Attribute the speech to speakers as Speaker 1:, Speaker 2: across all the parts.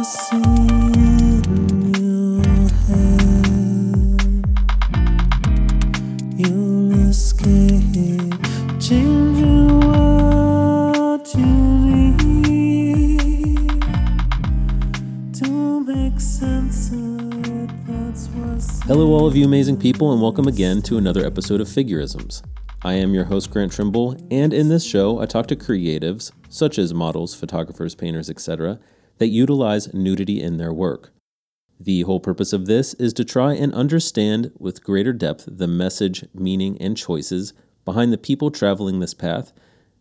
Speaker 1: Hello, all of you amazing people, and welcome again to another episode of Figurisms. I am your host, Grant Trimble, and in this show, I talk to creatives, such as models, photographers, painters, etc., that utilize nudity in their work. The whole purpose of this is to try and understand with greater depth the message, meaning, and choices behind the people traveling this path,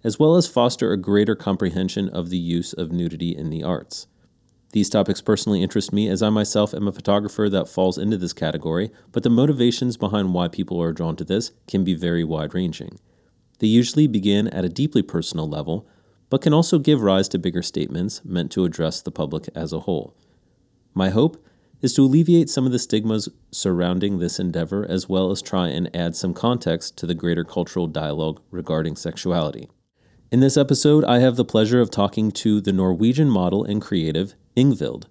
Speaker 1: as well as foster a greater comprehension of the use of nudity in the arts. These topics personally interest me as I myself am a photographer that falls into this category, but the motivations behind why people are drawn to this can be very wide ranging. They usually begin at a deeply personal level, but can also give rise to bigger statements meant to address the public as a whole. My hope is to alleviate some of the stigmas surrounding this endeavor as well as try and add some context to the greater cultural dialogue regarding sexuality. In this episode, I have the pleasure of talking to the Norwegian model and creative Ingvild.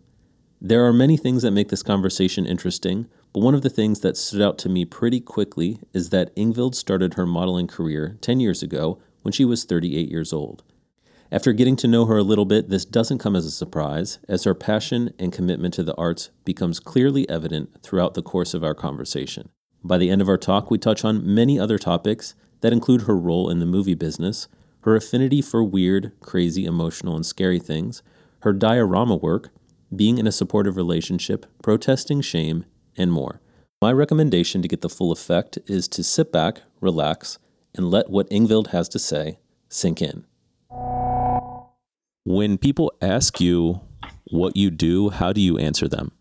Speaker 1: There are many things that make this conversation interesting, but one of the things that stood out to me pretty quickly is that Ingvild started her modeling career 10 years ago when she was 38 years old. After getting to know her a little bit, this doesn't come as a surprise, as her passion and commitment to the arts becomes clearly evident throughout the course of our conversation. By the end of our talk, we touch on many other topics that include her role in the movie business, her affinity for weird, crazy, emotional, and scary things, her diorama work, being in a supportive relationship, protesting shame, and more. My recommendation to get the full effect is to sit back, relax, and let what Ingvild has to say sink in. When people ask you what you do, how do you answer them?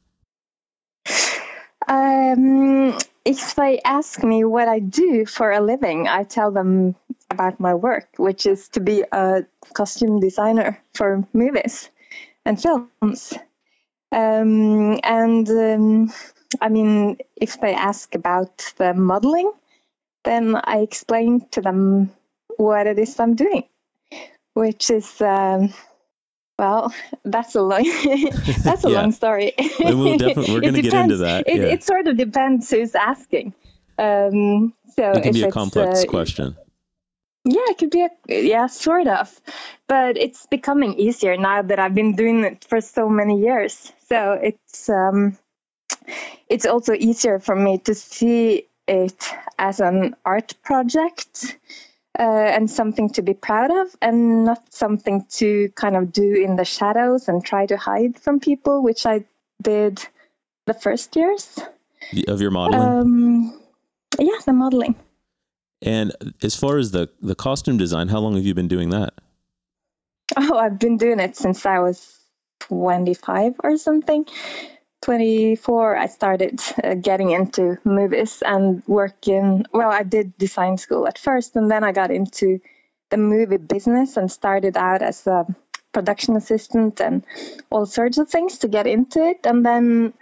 Speaker 2: Um, if they ask me what I do for a living, I tell them about my work, which is to be a costume designer for movies and films. Um, and um, I mean, if they ask about the modeling, then I explain to them what it is I'm doing, which is. Um, well, that's a long that's a
Speaker 1: Yeah.
Speaker 2: long story.
Speaker 1: We'll definitely- we're
Speaker 2: It
Speaker 1: gonna get into that,
Speaker 2: It,
Speaker 1: yeah.
Speaker 2: it sort of depends who's asking. Um, so
Speaker 1: It can be a complex
Speaker 2: uh,
Speaker 1: question.
Speaker 2: Yeah, it could be a yeah, sort of, but it's becoming easier now that I've been doing it for so many years. So it's um, it's also easier for me to see it as an art project uh, and something to be proud of, and not something to kind of do in the shadows and try to hide from people, which I did the first years.
Speaker 1: Of your modeling?
Speaker 2: Um, yeah, the modeling.
Speaker 1: and as far as the, the costume design, how long have you been doing that?
Speaker 2: Oh, I've been doing it since I was 25 or something. 24, I started uh, getting into movies and working. Well, I did design school at first, and then I got into the movie business and started out as a production assistant and all sorts of things to get into it. And then,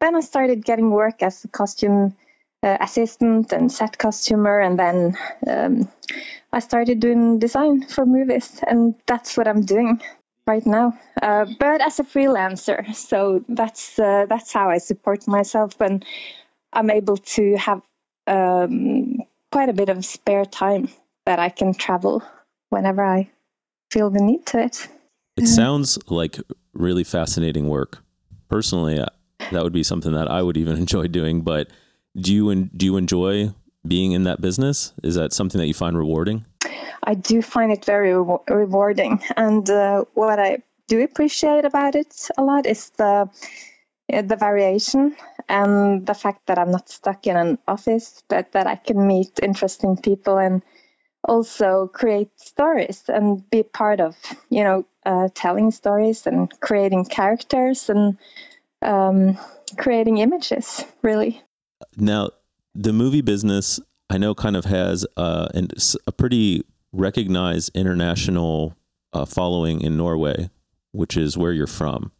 Speaker 2: then I started getting work as a costume uh, assistant and set costumer, and then um, I started doing design for movies, and that's what I'm doing right now. Uh, but as a freelancer, so that's uh, that's how I support myself, and I'm able to have um, quite a bit of spare time that I can travel whenever I feel the need to it.
Speaker 1: It sounds like really fascinating work. Personally, uh, that would be something that I would even enjoy doing. But do you do you enjoy being in that business? Is that something that you find rewarding?
Speaker 2: I do find it very rewa- rewarding, and uh, what I do appreciate about it a lot is the uh, the variation and the fact that I'm not stuck in an office, but that I can meet interesting people and also create stories and be part of, you know, uh, telling stories and creating characters and um, creating images. Really,
Speaker 1: Now, the movie business, I know, kind of has uh, a pretty recognized international uh, following in Norway, which is where you're from.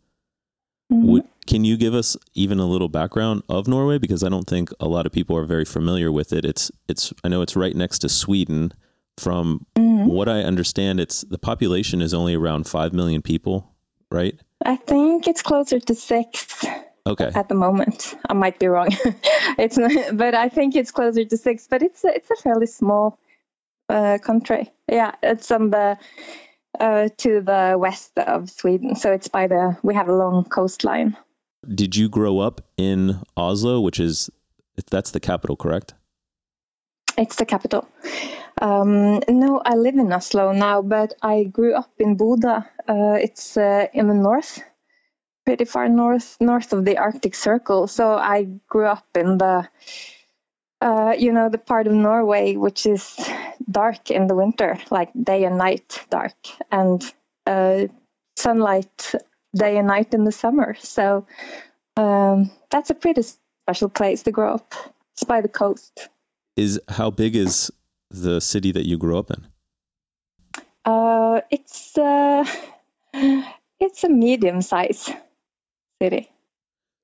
Speaker 2: Mhm.
Speaker 1: Would, can you give us even a little background of Norway? Because I don't think a lot of people are very familiar with it. It's it's I know it's right next to Sweden. From
Speaker 2: Mhm.
Speaker 1: what I understand, it's the population is only around five million people, right?
Speaker 2: I think it's closer to six
Speaker 1: Okay.
Speaker 2: at the moment. I might be wrong. it's not, but I think it's closer to six. But it's a, it's a fairly small uh, country. Yeah, it's on the uh, to the west of Sweden. So it's by the we have a long coastline.
Speaker 1: Did you grow up in Oslo, which is that's the capital, correct?
Speaker 2: It's the capital. Um, no, I live in Oslo now, but I grew up in Bodø. Uh, it's uh, in the north, pretty far north, north of the Arctic Circle. So I grew up in the, uh, you know, the part of Norway which is dark in the winter, like day and night dark, and uh, sunlight day and night in the summer. So um, that's a pretty special place to grow up. It's by the coast.
Speaker 1: Is how big is the city that you grew up in?
Speaker 2: Uh, it's uh, it's a medium size city.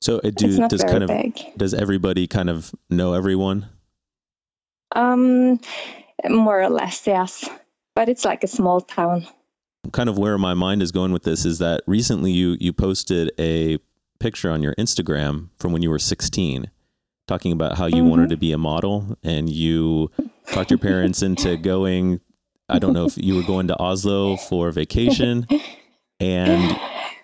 Speaker 1: So it do, does kind of
Speaker 2: big.
Speaker 1: does everybody kind of know everyone?
Speaker 2: Um, more or less, yes. But it's like a small town.
Speaker 1: Kind of where my mind is going with this is that recently you you posted a picture on your Instagram from when you were 16 talking about how you wanted to be a model and you talked your parents into going I don't know if you were going to Oslo for vacation and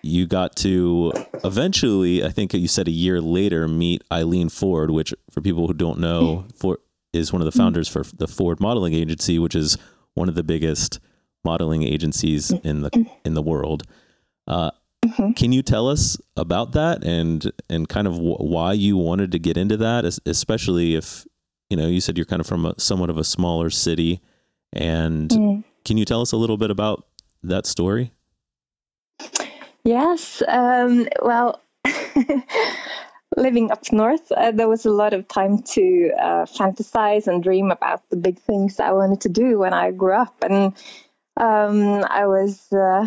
Speaker 1: you got to eventually I think you said a year later meet Eileen Ford which for people who don't know hmm. for is one of the hmm. founders for the Ford modeling agency which is one of the biggest modeling agencies hmm. in the in the world. Uh, mm-hmm. can you tell us about that and and kind of wh- why you wanted to get into that, especially if you know you said you're kind of from a somewhat of a smaller city, and can you tell us a little bit about that story?
Speaker 2: Yes. Um, well, living up north, uh, there was a lot of time to uh, fantasize and dream about the big things I wanted to do when I grew up, and um, I was. Uh,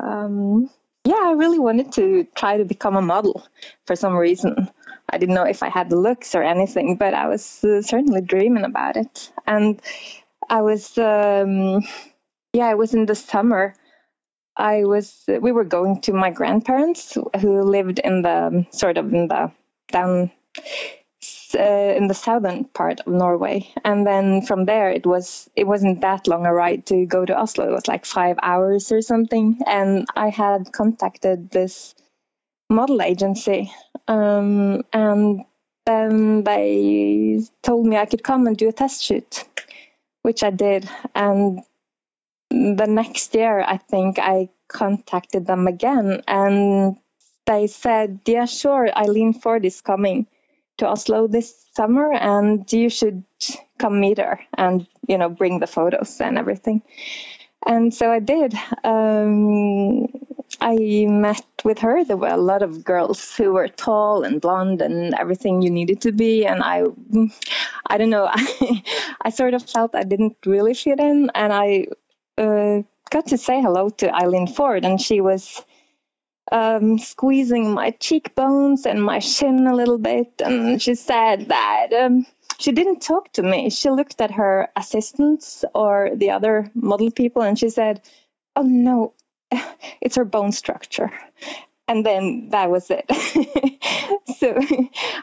Speaker 2: um, yeah, I really wanted to try to become a model for some reason. I didn't know if I had the looks or anything, but I was uh, certainly dreaming about it. And I was, um, yeah, it was in the summer. I was, we were going to my grandparents who lived in the sort of in the down uh, in the southern part of Norway, and then from there it was it wasn't that long a ride to go to Oslo. It was like five hours or something, and I had contacted this model agency, um, and then they told me I could come and do a test shoot, which I did, and the next year I think I contacted them again, and they said, "Yeah, sure, Eileen Ford is coming." to Oslo this summer, and you should come meet her and you know bring the photos and everything. And so I did. Um, I met with her. There were a lot of girls who were tall and blonde and everything you needed to be. And I, I don't know. I, I sort of felt I didn't really fit in, and I uh, got to say hello to Eileen Ford, and she was um, squeezing my cheekbones and my chin a little bit. And she said that um, she didn't talk to me. She looked at her assistants or the other model people and she said, Oh no, it's her bone structure. And then that was it. so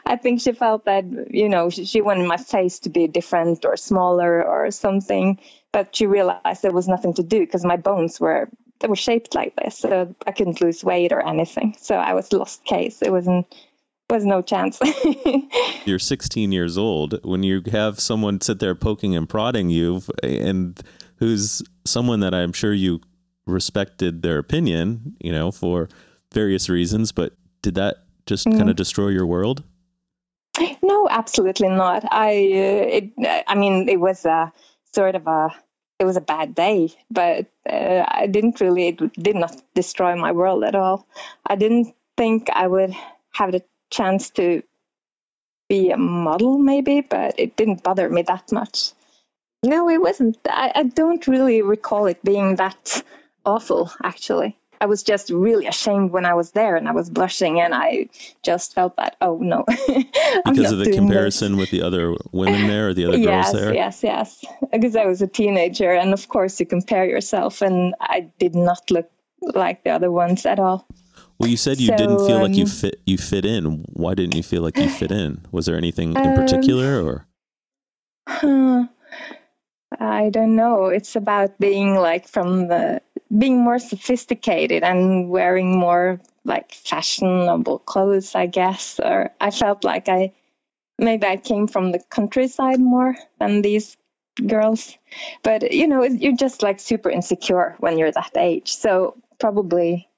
Speaker 2: I think she felt that, you know, she, she wanted my face to be different or smaller or something. But you realize there was nothing to do because my bones were they were shaped like this, so I couldn't lose weight or anything. So I was lost case. It wasn't was no chance.
Speaker 1: You're 16 years old when you have someone sit there poking and prodding you, and who's someone that I'm sure you respected their opinion, you know, for various reasons. But did that just kind of destroy your world?
Speaker 2: no, absolutely not. I uh, it, I mean, it was a sort of a it was a bad day, but uh, I didn't really, it did not destroy my world at all. I didn't think I would have the chance to be a model, maybe, but it didn't bother me that much. No, it wasn't. I, I don't really recall it being that awful, actually. I was just really ashamed when I was there and I was blushing and I just felt that, oh no.
Speaker 1: because of the comparison this. with the other women there or the other
Speaker 2: yes,
Speaker 1: girls there?
Speaker 2: Yes, yes, yes. Because I was a teenager and of course you compare yourself and I did not look like the other ones at all.
Speaker 1: Well, you said you didn't
Speaker 2: So,
Speaker 1: feel like you
Speaker 2: um,
Speaker 1: fit you fit in. Why didn't you feel like you fit in? Was there anything in
Speaker 2: Um,
Speaker 1: particular or
Speaker 2: Huh. I don't know. It's about being like from the being more sophisticated and wearing more like fashionable clothes, I guess. Or I felt like I maybe I came from the countryside more than these girls. But you know, you're just like super insecure when you're that age. So probably,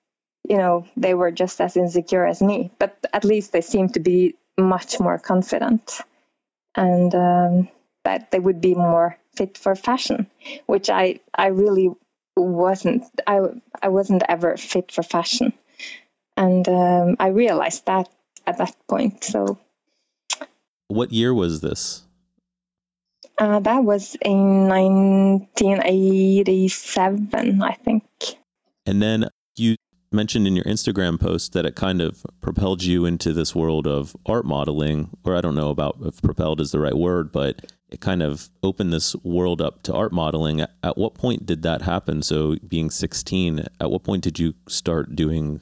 Speaker 2: you know, they were just as insecure as me. But at least they seem to be much more confident. And um that they would be more fit for fashion, which I I really wasn't. I I wasn't ever fit for fashion, and um, I realized that at that point. So
Speaker 1: what year was this?
Speaker 2: uh, that was in 1987, I think.
Speaker 1: And then you mentioned in your Instagram post that it kind of propelled you into this world of art modeling, or I don't know about if propelled is the right word, but kind of opened this world up to art modeling. At- At what point did that happen? So, being 16, at what point did you start doing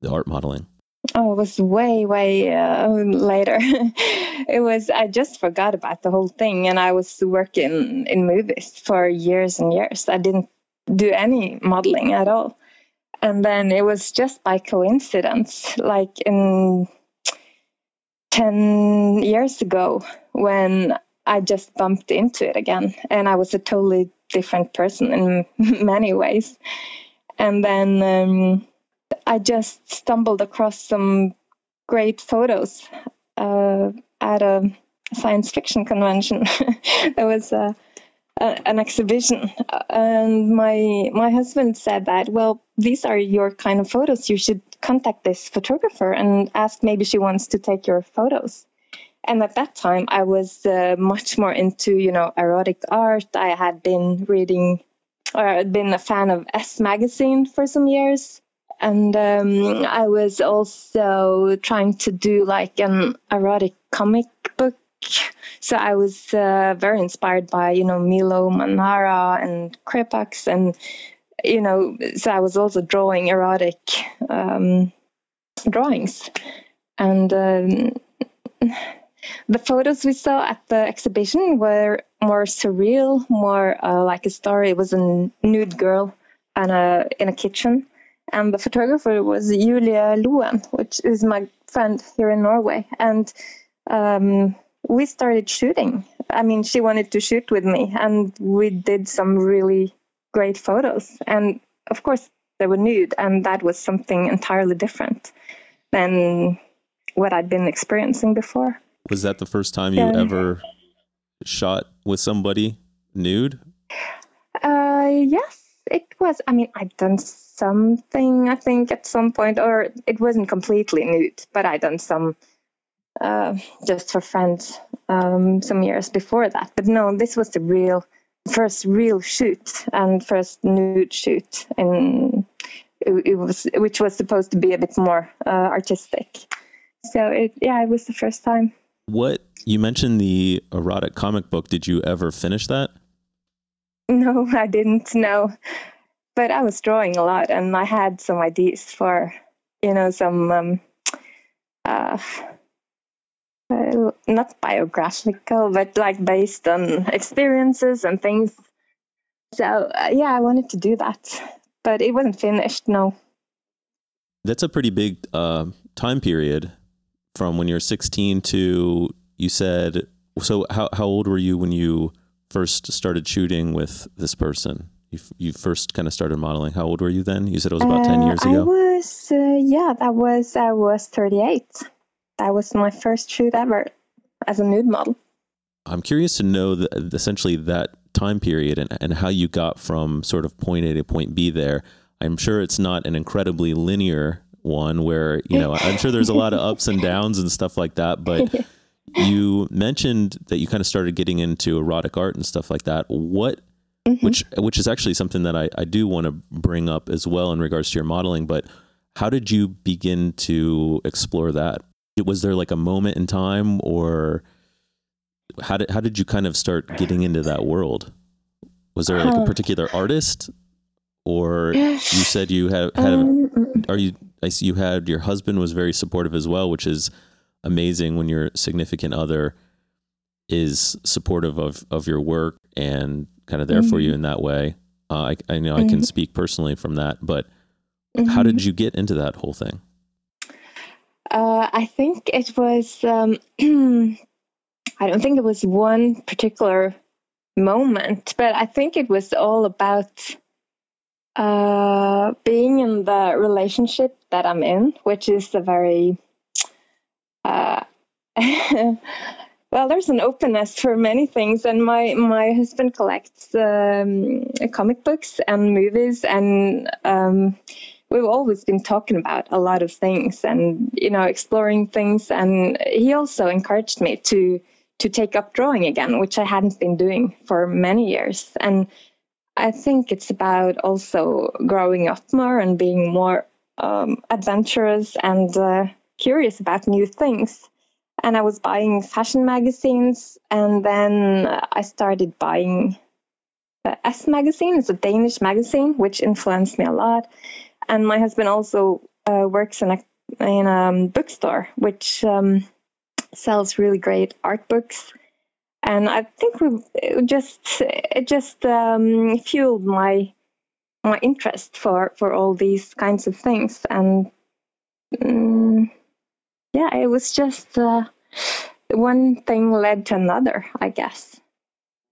Speaker 1: the art modeling?
Speaker 2: Oh, it was way, way uh, later. it was, I just forgot about the whole thing. And I was working in movies for years and years. I didn't do any modeling at all. And then it was just by coincidence, like in 10 years ago, when I just bumped into it again. And I was a totally different person in many ways. And then um, I just stumbled across some great photos uh, at a science fiction convention. there was a, a, an exhibition, uh, and my my husband said that, well, these are your kind of photos. You should contact this photographer and ask maybe she wants to take your photos. And at that time, I was uh, much more into you know erotic art. I had been reading, or I'd been a fan of S magazine for some years and um, I was also trying to do like an erotic comic book. So I was uh, very inspired by you know Milo Manara and Crepax, and you know, so I was also drawing erotic um, drawings, and um, the photos we saw at the exhibition were more surreal, more uh, like a story. It was a nude girl and a in a kitchen and the photographer was Julia Loen, which is my friend here in Norway. And um, we started shooting. I mean, she wanted to shoot with me, and we did some really great photos. And of course, they were nude, and that was something entirely different than what I'd been experiencing before.
Speaker 1: Was that the first time you
Speaker 2: Yeah.
Speaker 1: ever shot with somebody nude?
Speaker 2: Uh, yes, it was. I mean, I'd done something, I think, at some point, or it wasn't completely nude, but I'd done some uh, just for friends um, some years before that. But no, this was the real first real shoot and first nude shoot, and it, it was which was supposed to be a bit more uh, artistic. So it, yeah, it was the first time.
Speaker 1: What you mentioned the erotic comic book. Did you ever finish that?
Speaker 2: No, I didn't No, But I was drawing a lot and I had some ideas for, you know, some, um, uh, uh, not biographical, but like based on experiences and things. So, uh, yeah, I wanted to do that, but it wasn't finished, no.
Speaker 1: That's a pretty big uh, time period from when you're 16 to you said. So how how old were you when you first started shooting with this person? You f- you first kind of started modeling. How old were you then? You said it was about 10
Speaker 2: Uh,
Speaker 1: years
Speaker 2: I
Speaker 1: ago.
Speaker 2: was, uh, yeah, that was, I was 38. That was my first shoot ever as a nude model.
Speaker 1: I'm curious to know the, essentially that time period and, and how you got from sort of point A to point B there. I'm sure it's not an incredibly linear one where, you know, I'm sure there's a lot of ups and downs and stuff like that, but you mentioned that you kind of started getting into erotic art and stuff like that. What
Speaker 2: Mhm.
Speaker 1: which which is actually something that I, I do want to bring up as well in regards to your modeling, but how did you begin to explore that? Was there like a moment in time or how did how did you kind of start getting into that world? Was there like a particular artist or you said you had had
Speaker 2: Um,
Speaker 1: are you I see you had your husband was very supportive as well, which is amazing when your significant other is supportive of of your work and kind of there for you in that way. Uh, I, I know I can speak personally from that, but how did you get into that whole thing?
Speaker 2: Uh, I think it was. Um, I don't think it was one particular moment, but I think it was all about uh, being in the relationship that I'm in, which is a very uh, well, there's an openness for many things, and my my husband collects um, comic books and movies, and um, we've always been talking about a lot of things, and you know, exploring things. And he also encouraged me to to take up drawing again, which I hadn't been doing for many years. And I think it's about also growing up more and being more um, adventurous and uh, curious about new things and I was buying fashion magazines, and then I started buying the S magazine. It's a Danish magazine, which influenced me a lot. And my husband also uh, works in a in a bookstore, which um, sells really great art books. And I think we it just it just um, fueled my my interest for for all these kinds of things and. Um, yeah, it was just uh, one thing led to another, I guess.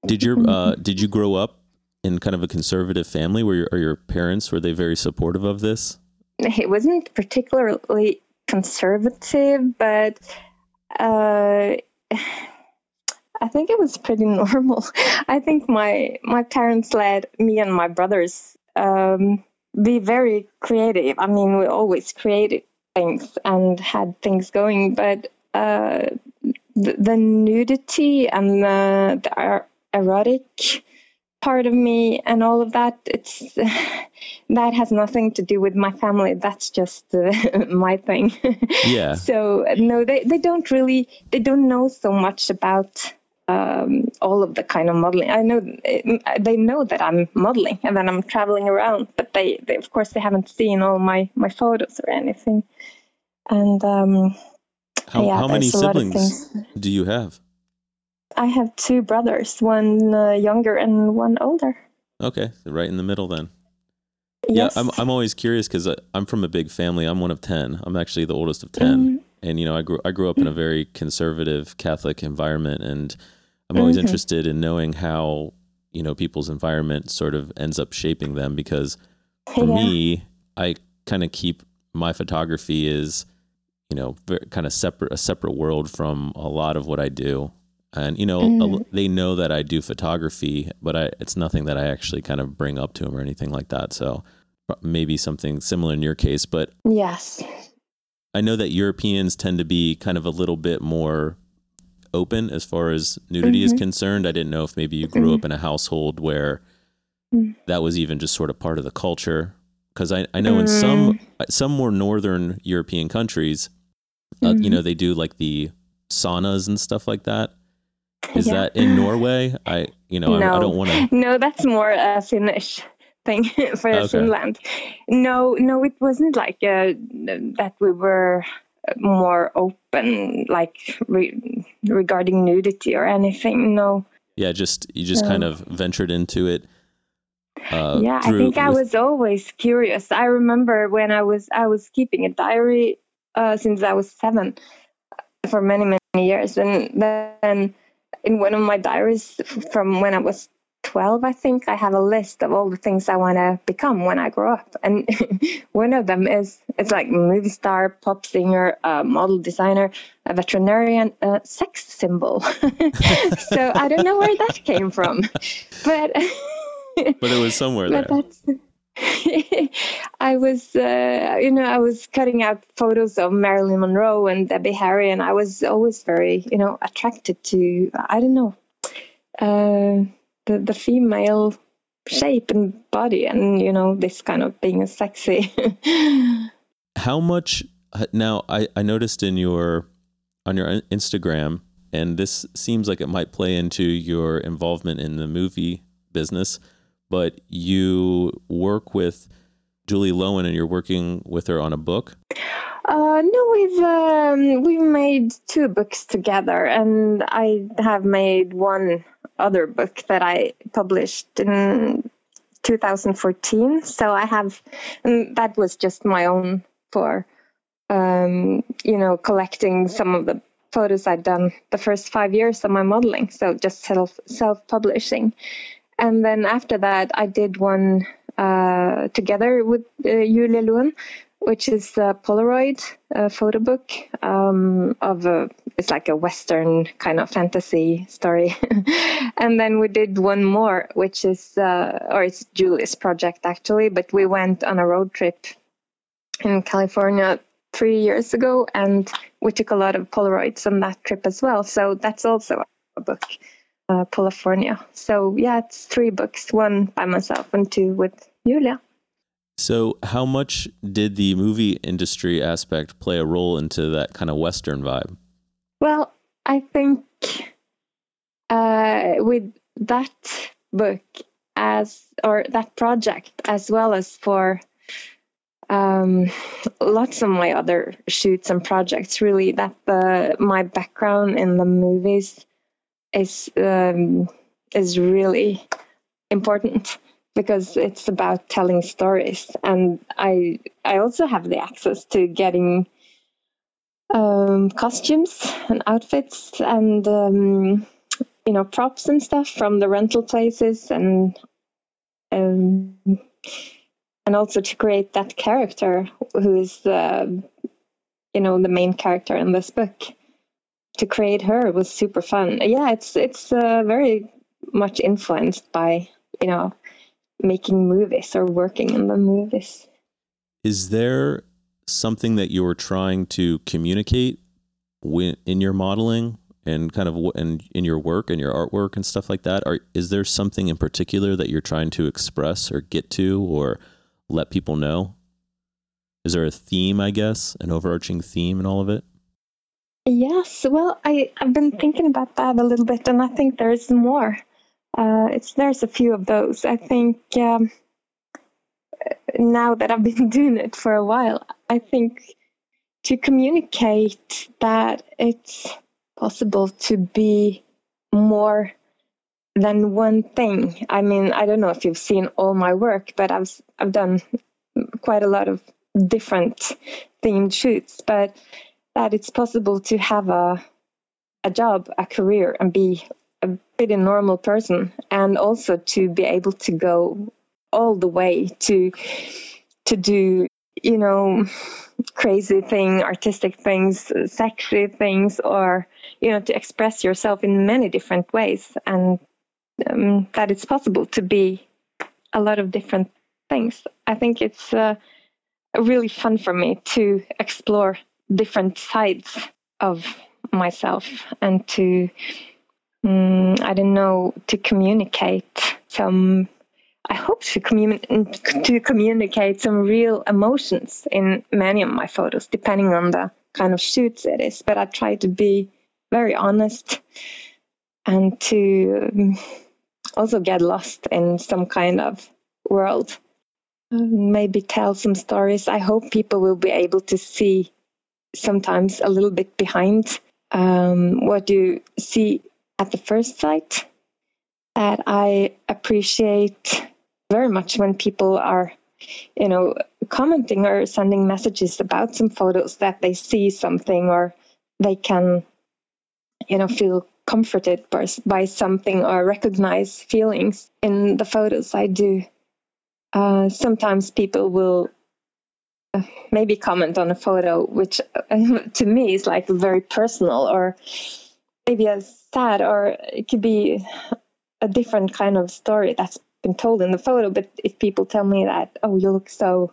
Speaker 1: Did your uh, did you grow up in kind of a conservative family? Were your, your parents were they very supportive of this?
Speaker 2: It wasn't particularly conservative, but uh, I think it was pretty normal. I think my my parents let me and my brothers um, be very creative. I mean, we always created things and had things going, but uh, the, the, nudity and the, the erotic part of me and all of that it's that has nothing to do with my family that's just uh, my thing
Speaker 1: yeah
Speaker 2: so no they, they don't really they don't know so much about um, all of the kind of modeling i know they know that i'm modeling and that i'm traveling around but they, they of course they haven't seen all my my photos or anything and um,
Speaker 1: how, yeah, how many siblings do you have?
Speaker 2: I have two brothers, one uh, younger and one older.
Speaker 1: Okay, right in the middle then.
Speaker 2: Yes.
Speaker 1: Yeah, I'm I'm always curious because I'm from a big family. I'm one of ten. I'm actually the oldest of 10 mm-hmm. and you know I grew I grew up in a very conservative Catholic environment, and I'm always mm-hmm. interested in knowing how you know people's environment sort of ends up shaping them. Because for yeah. me, I kind of keep my photography is you know kind of separate a separate world from a lot of what I do and you know mm. they know that I do photography but I it's nothing that I actually kind of bring up to them or anything like that so maybe something similar in your case but
Speaker 2: yes
Speaker 1: I know that Europeans tend to be kind of a little bit more open as far as nudity mm-hmm. is concerned I didn't know if maybe you grew mm-hmm. up in a household where mm. that was even just sort of part of the culture because I, I know in some mm. some more northern European countries uh, mm-hmm. you know, they do like the saunas and stuff like that. Is yeah. that in Norway? I, you know, no. I, I don't want to.
Speaker 2: No, that's more a Finnish thing for okay. Finland. No, no, it wasn't like uh, that. We were more open, like re- regarding nudity or anything. No.
Speaker 1: Yeah, just you just no. kind of ventured into it.
Speaker 2: Uh, yeah, I think I was always curious. I remember when I was I was keeping a diary uh, since I was seven for many, many years. And then in one of my diaries from when I was 12, I think, I have a list of all the things I want to become when I grow up. And one of them is it's like movie star, pop singer, uh, model designer, a veterinarian, a sex symbol. so I don't know where that came from. But
Speaker 1: but it was somewhere there.
Speaker 2: I was, uh, you know, I was cutting out photos of Marilyn Monroe and Debbie Harry, and I was always very, you know, attracted to, I don't know, uh, the the female shape and body, and you know, this kind of being sexy.
Speaker 1: How much now? I I noticed in your on your Instagram, and this seems like it might play into your involvement in the movie business but you work with Julie Lowen and you're working with her on a book?
Speaker 2: Uh, no, we've um, we've made two books together, and I have made one other book that I published in 2014. So I have, and that was just my own for, um, you know, collecting some of the photos I'd done the first five years of my modeling. So just self self publishing, and then after that, I did one uh, together with uh, Julia which is a Polaroid photo book um, of a it's like a Western kind of fantasy story. and then we did one more, which is uh, or it's Julie's project actually, but we went on a road trip in California three years ago, and we took a lot of Polaroids on that trip as well. So that's also a book. Uh, California. So yeah, it's three books, one by myself and two with Julia.
Speaker 1: So, how much did the movie industry aspect play a role into that kind of Western vibe?
Speaker 2: Well, I think uh, with that book as or that project as well as for um, lots of my other shoots and projects really that the my background in the movies is um, is really important because it's about telling stories. And i i also have the access to getting um, costumes and outfits and um, you know props and stuff from the rental places and um, and also to create that character who is uh, you know the main character in this book. To create her was super fun. Yeah it's it's uh, very much influenced by you know making movies or working in the movies.
Speaker 1: Is there something that you're trying to communicate in your modeling and kind of in, in your work and your artwork and stuff like that? Or is there something in particular that you're trying to express or get to or let people know? Is there a theme, I guess, an overarching theme in all of it?
Speaker 2: Yes, well, I, I've been thinking about that a little bit, and I think there's more. Uh, it's there's a few of those. I think um, now that I've been doing it for a while, I think to communicate that it's possible to be more than one thing. I mean, I don't know if you've seen all my work, but I've I've done quite a lot of different themed shoots, but that it's possible to have a a job, a career, and be pretty normal person and also to be able to go all the way to to do you know crazy thing artistic things sexy things or you know to express yourself in many different ways. And um, that it's possible to be a lot of different things. I think it's uh, really fun for me to explore different sides of myself and to mm, I don't know, to communicate some. I hope to, commun- to communicate some real emotions in many of my photos, depending on the kind of shoots it is. But I try to be very honest and to um, also get lost in some kind of world. Maybe tell some stories. I hope people will be able to see sometimes a little bit behind um, what you see at the first sight that I appreciate very much when people are, you know, commenting or sending messages about some photos that they see something or they can, you know, feel comforted by, something or recognize feelings in the photos I do. Uh, sometimes people will uh, maybe comment on a photo, which to me is like very personal or maybe a sad or it could be a different kind of story that's been told in the photo but if people tell me that oh you look so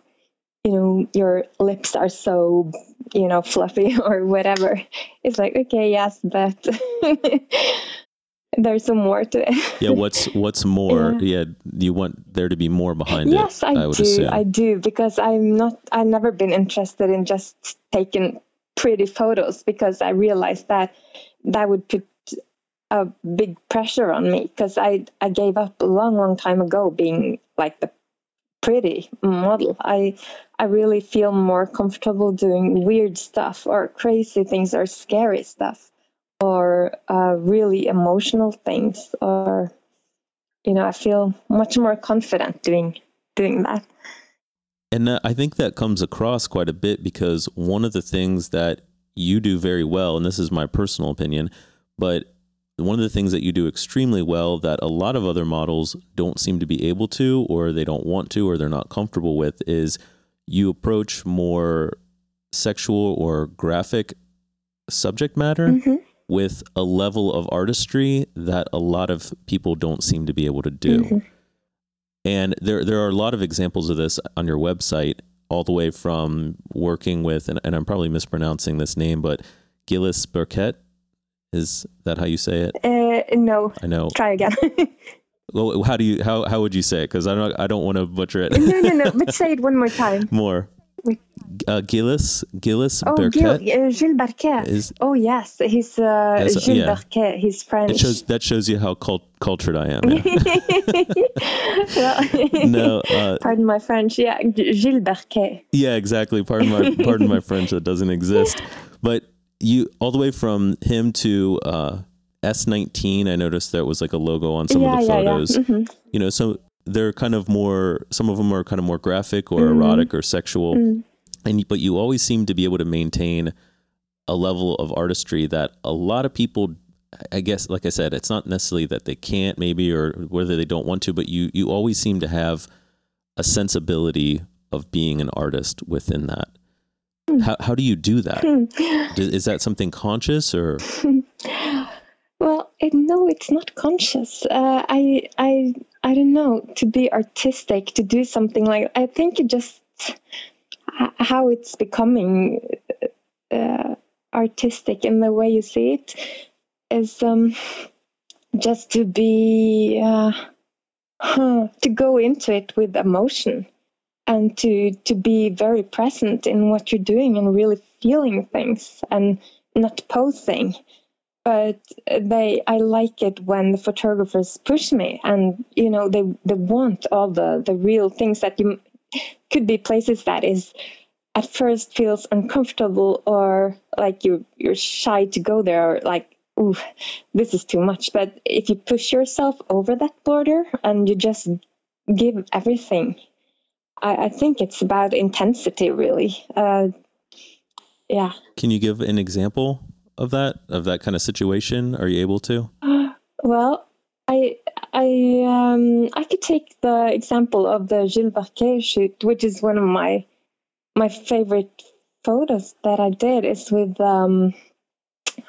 Speaker 2: you know your lips are so you know fluffy or whatever it's like okay yes but there's some more to it
Speaker 1: yeah what's what's more yeah. yeah you want there to be more behind
Speaker 2: yes,
Speaker 1: it
Speaker 2: yes i, I do assume. i do because i'm not i've never been interested in just taking pretty photos because i realized that that would put a big pressure on me because I I gave up a long long time ago being like the pretty model. I I really feel more comfortable doing weird stuff or crazy things or scary stuff or uh, really emotional things or you know I feel much more confident doing doing that.
Speaker 1: And uh, I think that comes across quite a bit because one of the things that you do very well, and this is my personal opinion, but one of the things that you do extremely well that a lot of other models don't seem to be able to, or they don't want to, or they're not comfortable with, is you approach more sexual or graphic subject matter
Speaker 2: Mm-hmm.
Speaker 1: with a level of artistry that a lot of people don't seem to be able to do.
Speaker 2: Mhm.
Speaker 1: And there there are a lot of examples of this on your website, all the way from working with, and, and I'm probably mispronouncing this name, but Gilles Burkett. Is that how you say it?
Speaker 2: Uh, no,
Speaker 1: I know.
Speaker 2: try again.
Speaker 1: Well, how do you how how would you say it? Because I don't I don't want to butcher it
Speaker 2: no, no, no. But say it one more time.
Speaker 1: more. Uh, Gilles Gilles
Speaker 2: Oh, Gil, uh, Gilles Berquet.
Speaker 1: is
Speaker 2: Oh yes, he's uh,
Speaker 1: Yes,
Speaker 2: Gilles
Speaker 1: yeah.
Speaker 2: Berquet. He's French.
Speaker 1: it shows that shows you how cult, cultured I am. yeah. No, uh,
Speaker 2: Pardon my French. Yeah, Gilles Berquet.
Speaker 1: yeah, exactly. Pardon my pardon my French that doesn't exist. But you all the way from him to uh, S19. I noticed there was like a logo on some
Speaker 2: yeah,
Speaker 1: of the
Speaker 2: yeah,
Speaker 1: photos.
Speaker 2: yeah. Mhm.
Speaker 1: You know, so they're kind of more. Some of them are kind of more graphic or
Speaker 2: Mhm.
Speaker 1: erotic or sexual.
Speaker 2: Mm.
Speaker 1: and but you always seem to be able to maintain a level of artistry that a lot of people i guess like i said it's not necessarily that they can't maybe or whether they don't want to but you you always seem to have a sensibility of being an artist within that how, how do you do that? Is that something conscious or
Speaker 2: Well, it, no, it's not conscious. Uh, I, I, I don't know. To be artistic, to do something like I think it just how it's becoming uh, artistic in the way you see it is um, just to be uh, huh, to go into it with emotion and to to be very present in what you're doing and really feeling things and not posing. But they i like it when the photographers push me and you know they they want all the the real things that you could be places that is at first feels uncomfortable or like you you're shy to go there or like ooh this is too much. But if you push yourself over that border and you just give everything i, I think it's about intensity really. Uh, yeah.
Speaker 1: Can you give an example of that of that kind of situation? Are you able to?
Speaker 2: Well, I I um I could take the example of the Gilles Berquet shoot, which is one of my my favorite photos that I did. Is with um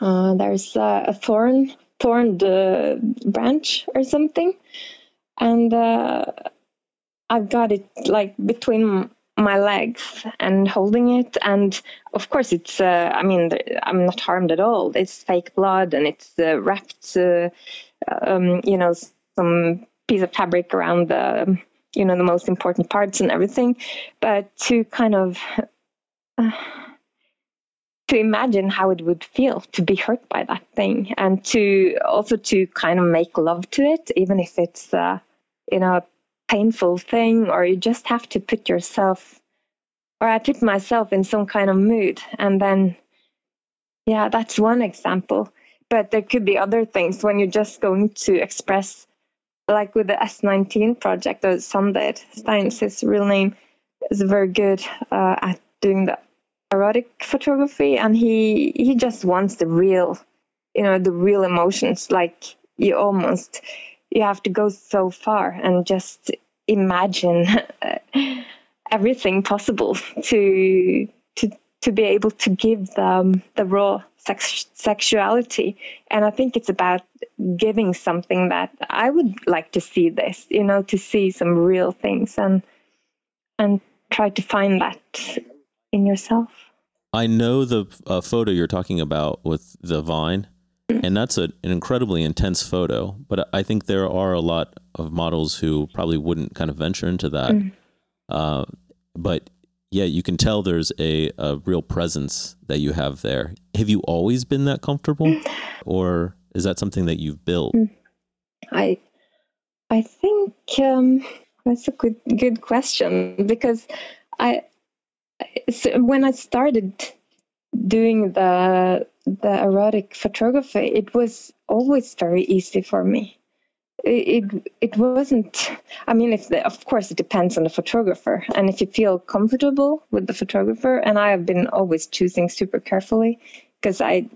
Speaker 2: uh, there's a, a thorn thorned uh, branch or something, and uh, I've got it like between my legs and holding it and of course it's uh, i mean i'm not harmed at all. It's fake blood and it's uh, wrapped uh, um, you know some piece of fabric around the you know the most important parts and everything. But to kind of uh, to imagine how it would feel to be hurt by that thing and to also to kind of make love to it even if it's uh, you know a painful thing or you just have to put yourself or i put myself in some kind of mood and then yeah that's one example. But there could be other things when you're just going to express like with the s19 project or Steins his real name is very good uh, at doing the erotic photography and he he just wants the real you know the real emotions like you almost you have to go so far and just imagine everything possible to to to be able to give them the raw sex, sexuality. And i think it's about giving something that i would like to see this you know to see some real things and and try to find that in yourself.
Speaker 1: I know the uh, photo you're talking about with the vine, and that's a, an incredibly intense photo. But I think there are a lot of models who probably wouldn't kind of venture into that.
Speaker 2: Mm.
Speaker 1: Uh, but yeah, you can tell there's a, a real presence that you have there. Have you always been that comfortable, or is that something that you've built?
Speaker 2: I I think um, that's a good good question because I so when I started doing the the erotic photography, it was always very easy for me. It it, wasn't. I mean, if the, of course it depends on the photographer, and if you feel comfortable with the photographer. And I have been always choosing super carefully because I,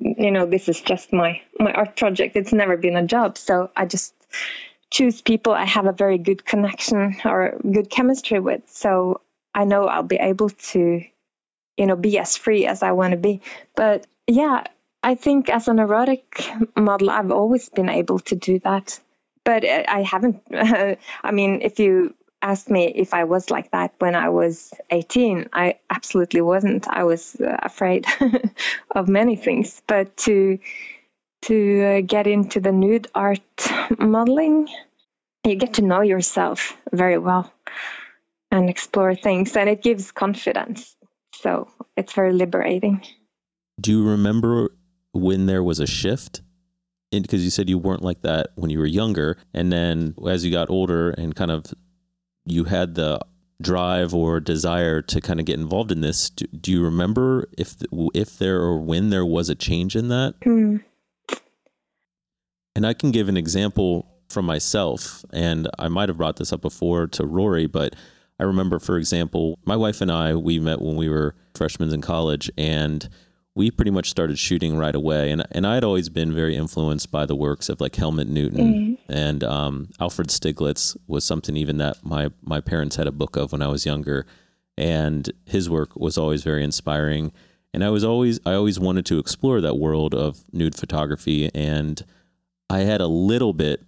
Speaker 2: you know, this is just my my art project. It's never been a job, so I just choose people I have a very good connection or good chemistry with. So I know I'll be able to, you know, be as free as I want to be. But yeah, I think as an erotic model, I've always been able to do that. But I haven't, I mean, if you asked me if I was like that when I was 18, I absolutely wasn't. I was uh, afraid of many things. But to, to uh, get into the nude art modeling, you get to know yourself very well and explore things, and it gives confidence. So it's very liberating.
Speaker 1: Do you remember when there was a shift? Because you said you weren't like that when you were younger, and then as you got older and kind of you had the drive or desire to kind of get involved in this. Do, do you remember if if there or when there was a change in that?
Speaker 2: Hmm.
Speaker 1: And I can give an example from myself, and I might have brought this up before to Rory, but I remember, for example, my wife and I, we met when we were freshmen in college, and we pretty much started shooting right away. And and I had always been very influenced by the works of like Helmut Newton
Speaker 2: Mm-hmm.
Speaker 1: and um, Alfred Stieglitz was something even that my my parents had a book of when I was younger, and his work was always very inspiring. And I was always I always wanted to explore that world of nude photography, and I had a little bit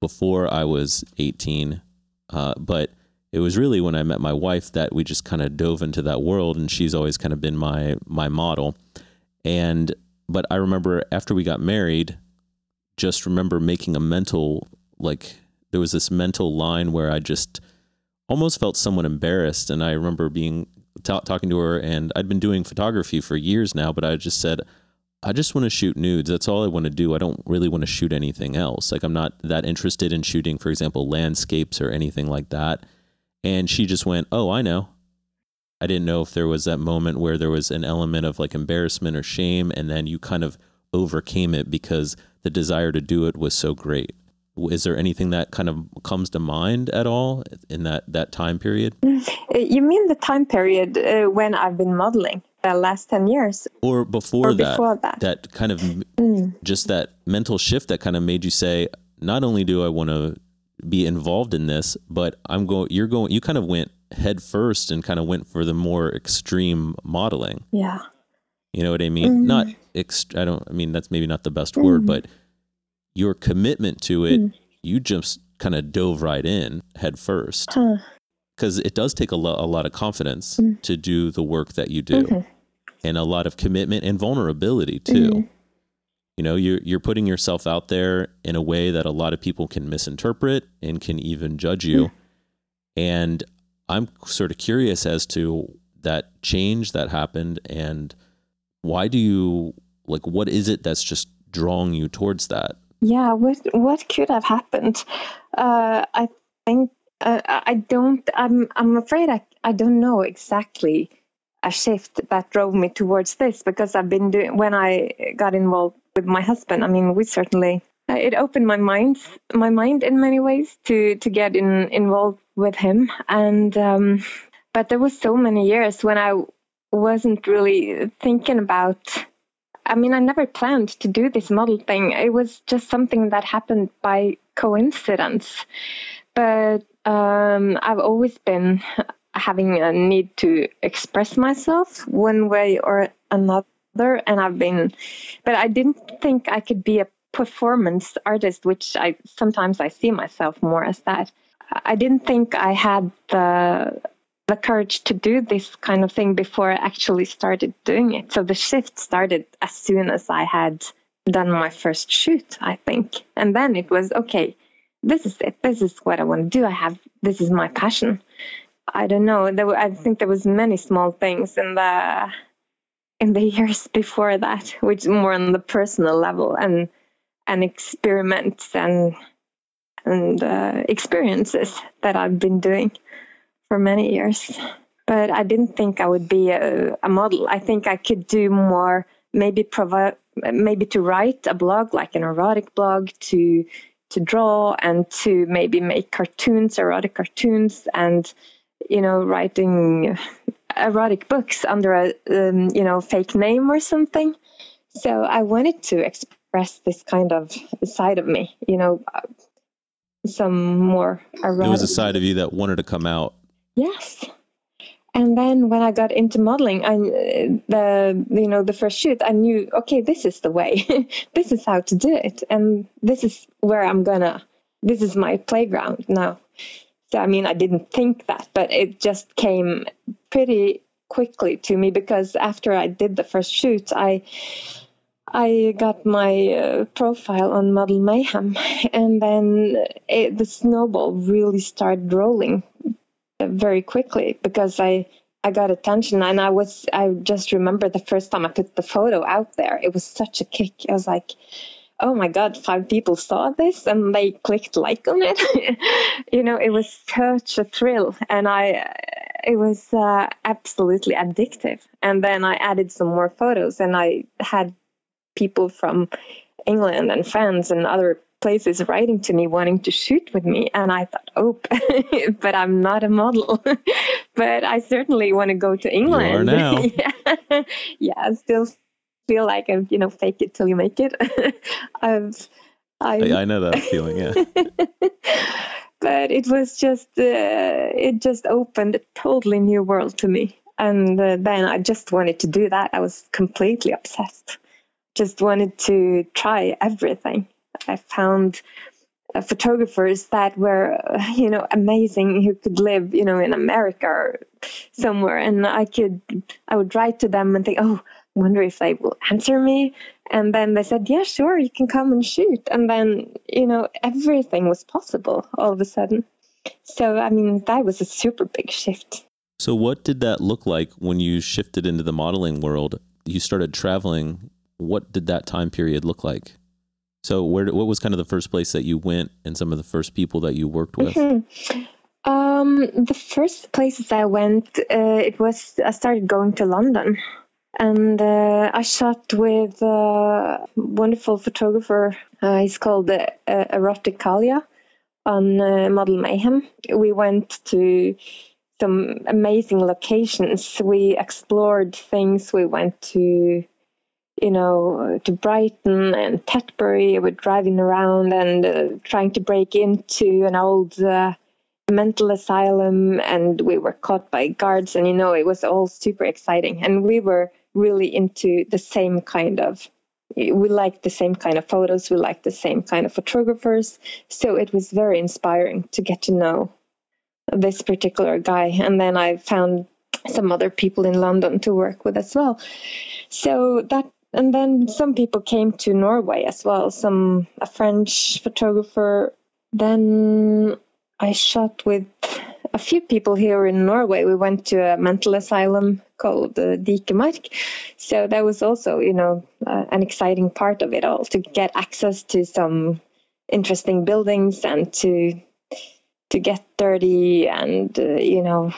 Speaker 1: before I was eighteen, uh, but it was really when I met my wife that we just kind of dove into that world, and she's always kind of been my my model. And but I remember after we got married, just remember making a mental like there was this mental line where I just almost felt somewhat embarrassed, and I remember being ta talking to her, and I'd been doing photography for years now, but I just said. I just want to shoot nudes. That's all I want to do. I don't really want to shoot anything else. Like I'm not that interested in shooting, for example, landscapes or anything like that. And she just went, Oh, I know. I didn't know if there was that moment where there was an element of like embarrassment or shame, and then you kind of overcame it because the desire to do it was so great. Is there anything that kind of comes to mind at all in that, that time period?
Speaker 2: You mean the time period uh, when I've been modeling the last 10 years?
Speaker 1: Or before
Speaker 2: Or
Speaker 1: that,
Speaker 2: before that.
Speaker 1: that kind of
Speaker 2: Mm.
Speaker 1: just that mental shift that kind of made you say, not only do I want to be involved in this, but I'm going, you're going, you kind of went head first and kind of went for the more extreme modeling.
Speaker 2: Yeah.
Speaker 1: You know what I mean? Mm-hmm. Not, ext- I don't, I mean, that's maybe not the best word, mm-hmm. but your commitment to it, mm. you just kind of dove right in head first.
Speaker 2: Huh.
Speaker 1: Because it does take a, lo- a lot of confidence mm. to do the work that you do mm-hmm. and a lot of commitment and vulnerability too. You know, you're, you're putting yourself out there in a way that a lot of people can misinterpret and can even judge you. Mm. And I'm sort of curious as to that change that happened and why do you like what is it that's just drawing you towards that?
Speaker 2: Yeah, what what could have happened? Uh, I think uh, I don't. I'm I'm afraid I I don't know exactly a shift that drove me towards this because I've been doing when I got involved with my husband. I mean, we certainly it opened my mind my mind in many ways to to get in involved with him and um, but there was so many years when I wasn't really thinking about I mean, I never planned to do this model thing. It was just something that happened by coincidence. But um, I've always been having a need to express myself one way or another. And I've been, but I didn't think I could be a performance artist, which I sometimes I see myself more as that. I didn't think I had the the courage to do this kind of thing before I actually started doing it. So the shift started as soon as I had done my first shoot, I think. And then it was okay, this is it. This is what I want to do. I have this is my passion. I don't know. Were, I think there was many small things in the in the years before that, which more on the personal level and and experiments and and uh, experiences that I've been doing for many years. But I didn't think I would be a, a model. I think I could do more, maybe provide, maybe to write a blog like an erotic blog, to to draw and to maybe make cartoons, erotic cartoons, and you know, writing erotic books under a um, you know fake name or something. So I wanted to express this kind of side of me, you know, some more erotic.
Speaker 1: It was a side of you that wanted to come out.
Speaker 2: Yes. And then when I got into modeling, I the you know the first shoot, I knew okay, this is the way, this is how to do it, and this is where I'm gonna, this is my playground now. So I mean, I didn't think that, but it just came pretty quickly to me because after I did the first shoot, I I got my uh, profile on Model Mayhem, and then it, the snowball really started rolling very quickly because I I got attention and I was I just remember the first time I put the photo out there it was such a kick. I was like oh my god five people saw this and they clicked like on it. You know it was such a thrill and I it was uh, absolutely addictive. And then I added some more photos and I had people from England and France and other places writing to me wanting to shoot with me. And i thought oh but i'm not a model. But i certainly want to go to england
Speaker 1: you are now.
Speaker 2: yeah. yeah i still feel like i'm you know fake it till you make it. I've
Speaker 1: I, I know that feeling yeah.
Speaker 2: But it was just uh, it just opened a totally new world to me. And uh, then i just wanted to do that. I was completely obsessed just wanted to try everything I found uh, photographers that were, you know, amazing who could live, you know, in America or somewhere. And I could, I would write to them and think, oh, I wonder if they will answer me. And then they said, yeah, sure, you can come and shoot. And then, you know, everything was possible all of a sudden. So, I mean, that was a super big shift.
Speaker 1: So, what did that look like when you shifted into the modeling world? You started traveling. What did that time period look like? So where what was kind of the first place that you went and some of the first people that you worked with?
Speaker 2: Mm-hmm. Um, the first places I went, uh, it was I started going to London, and uh, I shot with a wonderful photographer. Uh, he's called uh, Eroticalia on uh, Model Mayhem. We went to some amazing locations. We explored things. We went to you know, to Brighton and Tetbury. We're driving around and uh, trying to break into an old uh, mental asylum, and we were caught by guards. And you know, it was all super exciting, and we were really into the same kind of. We liked the same kind of photos. We liked the same kind of photographers. So it was very inspiring to get to know this particular guy. And then I found some other people in London to work with as well. So that and then some people came to Norway as well. Some a French photographer. Then I shot with a few people here in Norway. We went to a mental asylum called uh, Dikemark. So that was also, you know, uh, an exciting part of it all to get access to some interesting buildings and to to get dirty and uh, you know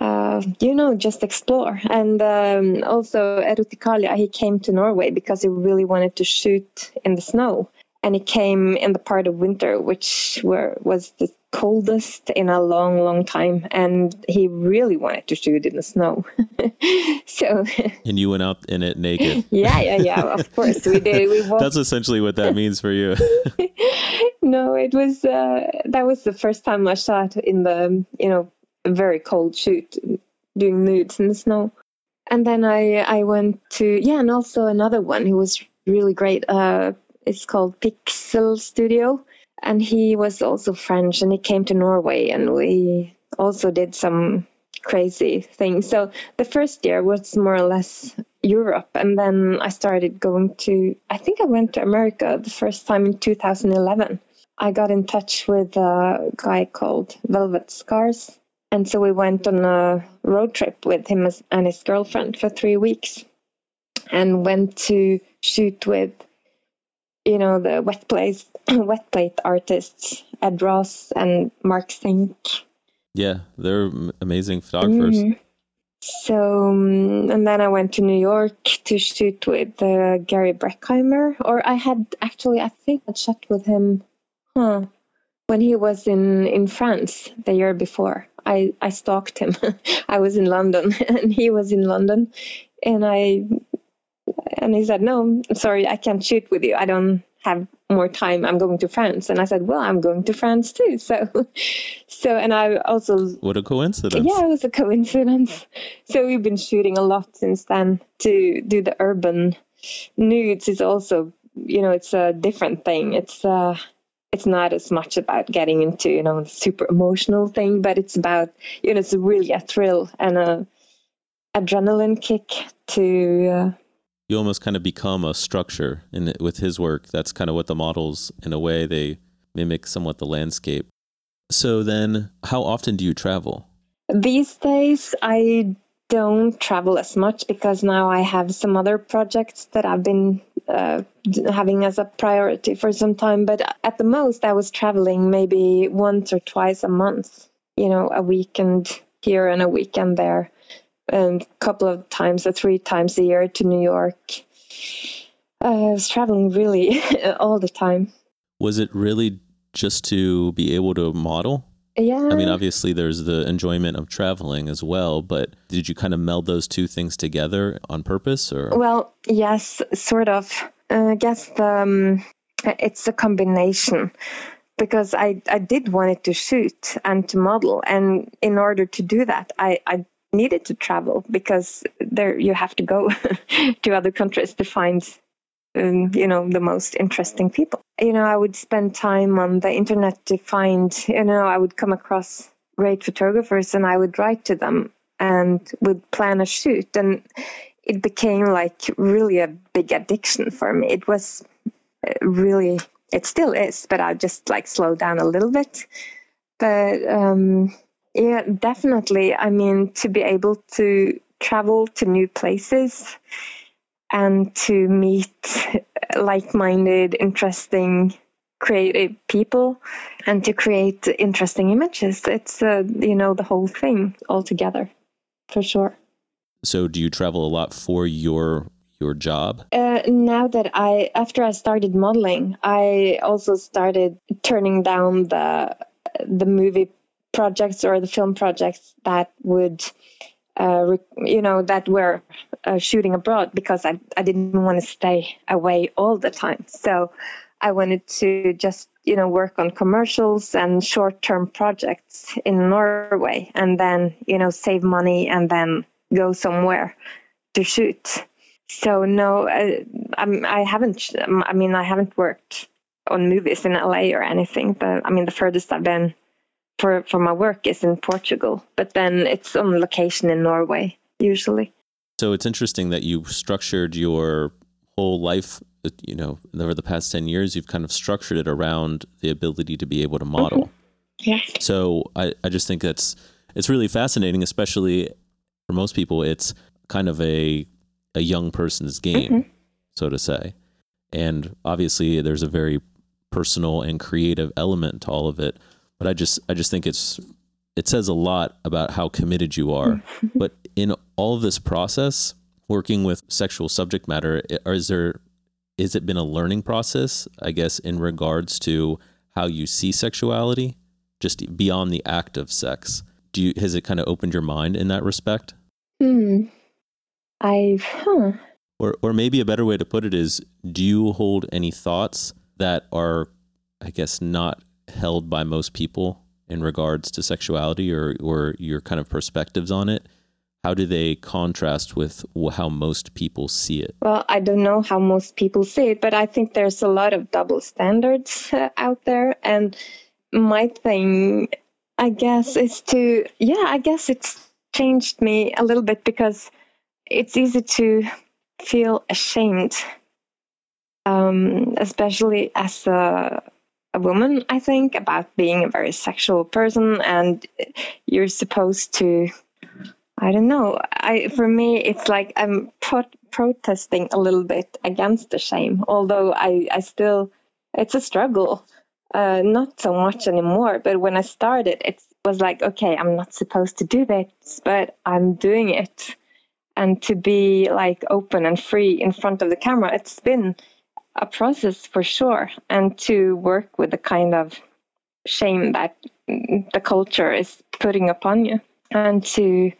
Speaker 2: uh, you know, just explore. And um, also, Eroticalia, he came to Norway because he really wanted to shoot in the snow. And he came in the part of winter, which were, was the coldest in a long, long time. And he really wanted to shoot in the snow. so.
Speaker 1: And you went out in it naked.
Speaker 2: yeah, yeah, yeah. Of course, we did. We
Speaker 1: walked. That's essentially what that means for you.
Speaker 2: no, it was. Uh, that was the first time I shot in the, you know, very cold shoot doing nudes in the snow. And then I I went to yeah, and also another one who was really great. Uh, it's called Pixel Studio, and he was also French, and he came to Norway, and we also did some crazy things. So the first year was more or less Europe, and then I started going to. I think I went to America the first time in 2011. I got in touch with a guy called Velvet Scars, and so we went on a road trip with him and his girlfriend for three weeks and went to shoot with, you know, the wet place wet plate artists, Ed Ross and Mark Sink.
Speaker 1: Yeah, they're amazing photographers. Mm-hmm.
Speaker 2: So, um, and then I went to New York to shoot with uh, Gary Breckheimer. Or I had actually, I think I shot with him, huh, when he was in, in France the year before. I, I stalked him. I was in London and he was in London. And I, and he said, no, sorry, I can't shoot with you. I don't have more time i'm going to france and i said well i'm going to france too so so and i also
Speaker 1: what a coincidence
Speaker 2: yeah it was a coincidence so we've been shooting a lot since then to do the urban nudes is also you know it's a different thing it's uh it's not as much about getting into you know the super emotional thing but it's about you know it's really a thrill and a adrenaline kick to uh,
Speaker 1: you almost kind of become a structure in with his work. That's kind of what the models, in a way, they mimic somewhat the landscape. So then, how often do you travel?
Speaker 2: These days, I don't travel as much because now I have some other projects that I've been uh, having as a priority for some time. But at the most, I was traveling maybe once or twice a month, you know, a weekend here and a weekend there and a couple of times or three times a year to New York. Uh, I was traveling really all the time.
Speaker 1: Was it really just to be able to model?
Speaker 2: Yeah.
Speaker 1: I mean, obviously, there's the enjoyment of traveling as well, but did you kind of meld those two things together on purpose, or?
Speaker 2: Well, yes, sort of. Uh, I guess the, um, it's a combination because I, I did wanted to shoot and to model, and in order to do that, I, I needed to travel because there you have to go to other countries to find um, you know the most interesting people. You know i would spend time on the internet to find you know i would come across great photographers and i would write to them and would plan a shoot. And it became like really a big addiction for me. It was uh, really it still is but i just like slow down a little bit. But um yeah, definitely. I mean, to be able to travel to new places and to meet like minded, interesting, creative people and to create interesting images. It's, uh, you know, the whole thing altogether, for sure.
Speaker 1: So, do you travel a lot for your your job?
Speaker 2: Uh, now that I, after I started modeling, I also started turning down the the movie projects or the film projects that would uh, you know that were uh, shooting abroad because I, I didn't want to stay away all the time. So i wanted to just you know work on commercials and short-term projects in norway and then you know save money and then go somewhere to shoot. So no I, I'm, i haven't i mean i haven't worked on movies in la or anything. But i mean the furthest i've been for for my work is in Portugal, but then it's on location in Norway usually.
Speaker 1: So it's interesting that you structured your whole life. You know, over the past ten years, you've kind of structured it around the ability to be able to model.
Speaker 2: Mm-hmm. Yes.
Speaker 1: So I, I just think that's it's really fascinating, especially for most people. It's kind of a a young person's game, mm-hmm. so to say, and obviously there's a very personal and creative element to all of it but I just I just think it's it says a lot about how committed you are. but in all of this process, working with sexual subject matter, is there is it been a learning process? I guess in regards to how you see sexuality, just beyond the act of sex. Do you has it kind of opened your mind in that respect?
Speaker 2: Hmm. I've huh.
Speaker 1: Or or maybe a better way to put it is do you hold any thoughts that are I guess not held by most people in regards to sexuality or, or your kind of perspectives on it? How do they contrast with how most people see it?
Speaker 2: Well, I don't know how most people see it, but I think there's a lot of double standards uh, out there. And my thing, I guess, is to, yeah, I guess it's changed me a little bit because it's easy to feel ashamed, um, especially as a a woman, I think, about being a very sexual person, and you're supposed to. I don't know. I for me, it's like I'm pro- protesting a little bit against the shame. Although I, I still it's a struggle. Uh, not so much anymore, but when I started, it was like, okay, I'm not supposed to do this, but I'm doing it. And to be like open and free in front of the camera, it's been a process for sure. And to work with the kind of shame that the culture is putting upon you, and to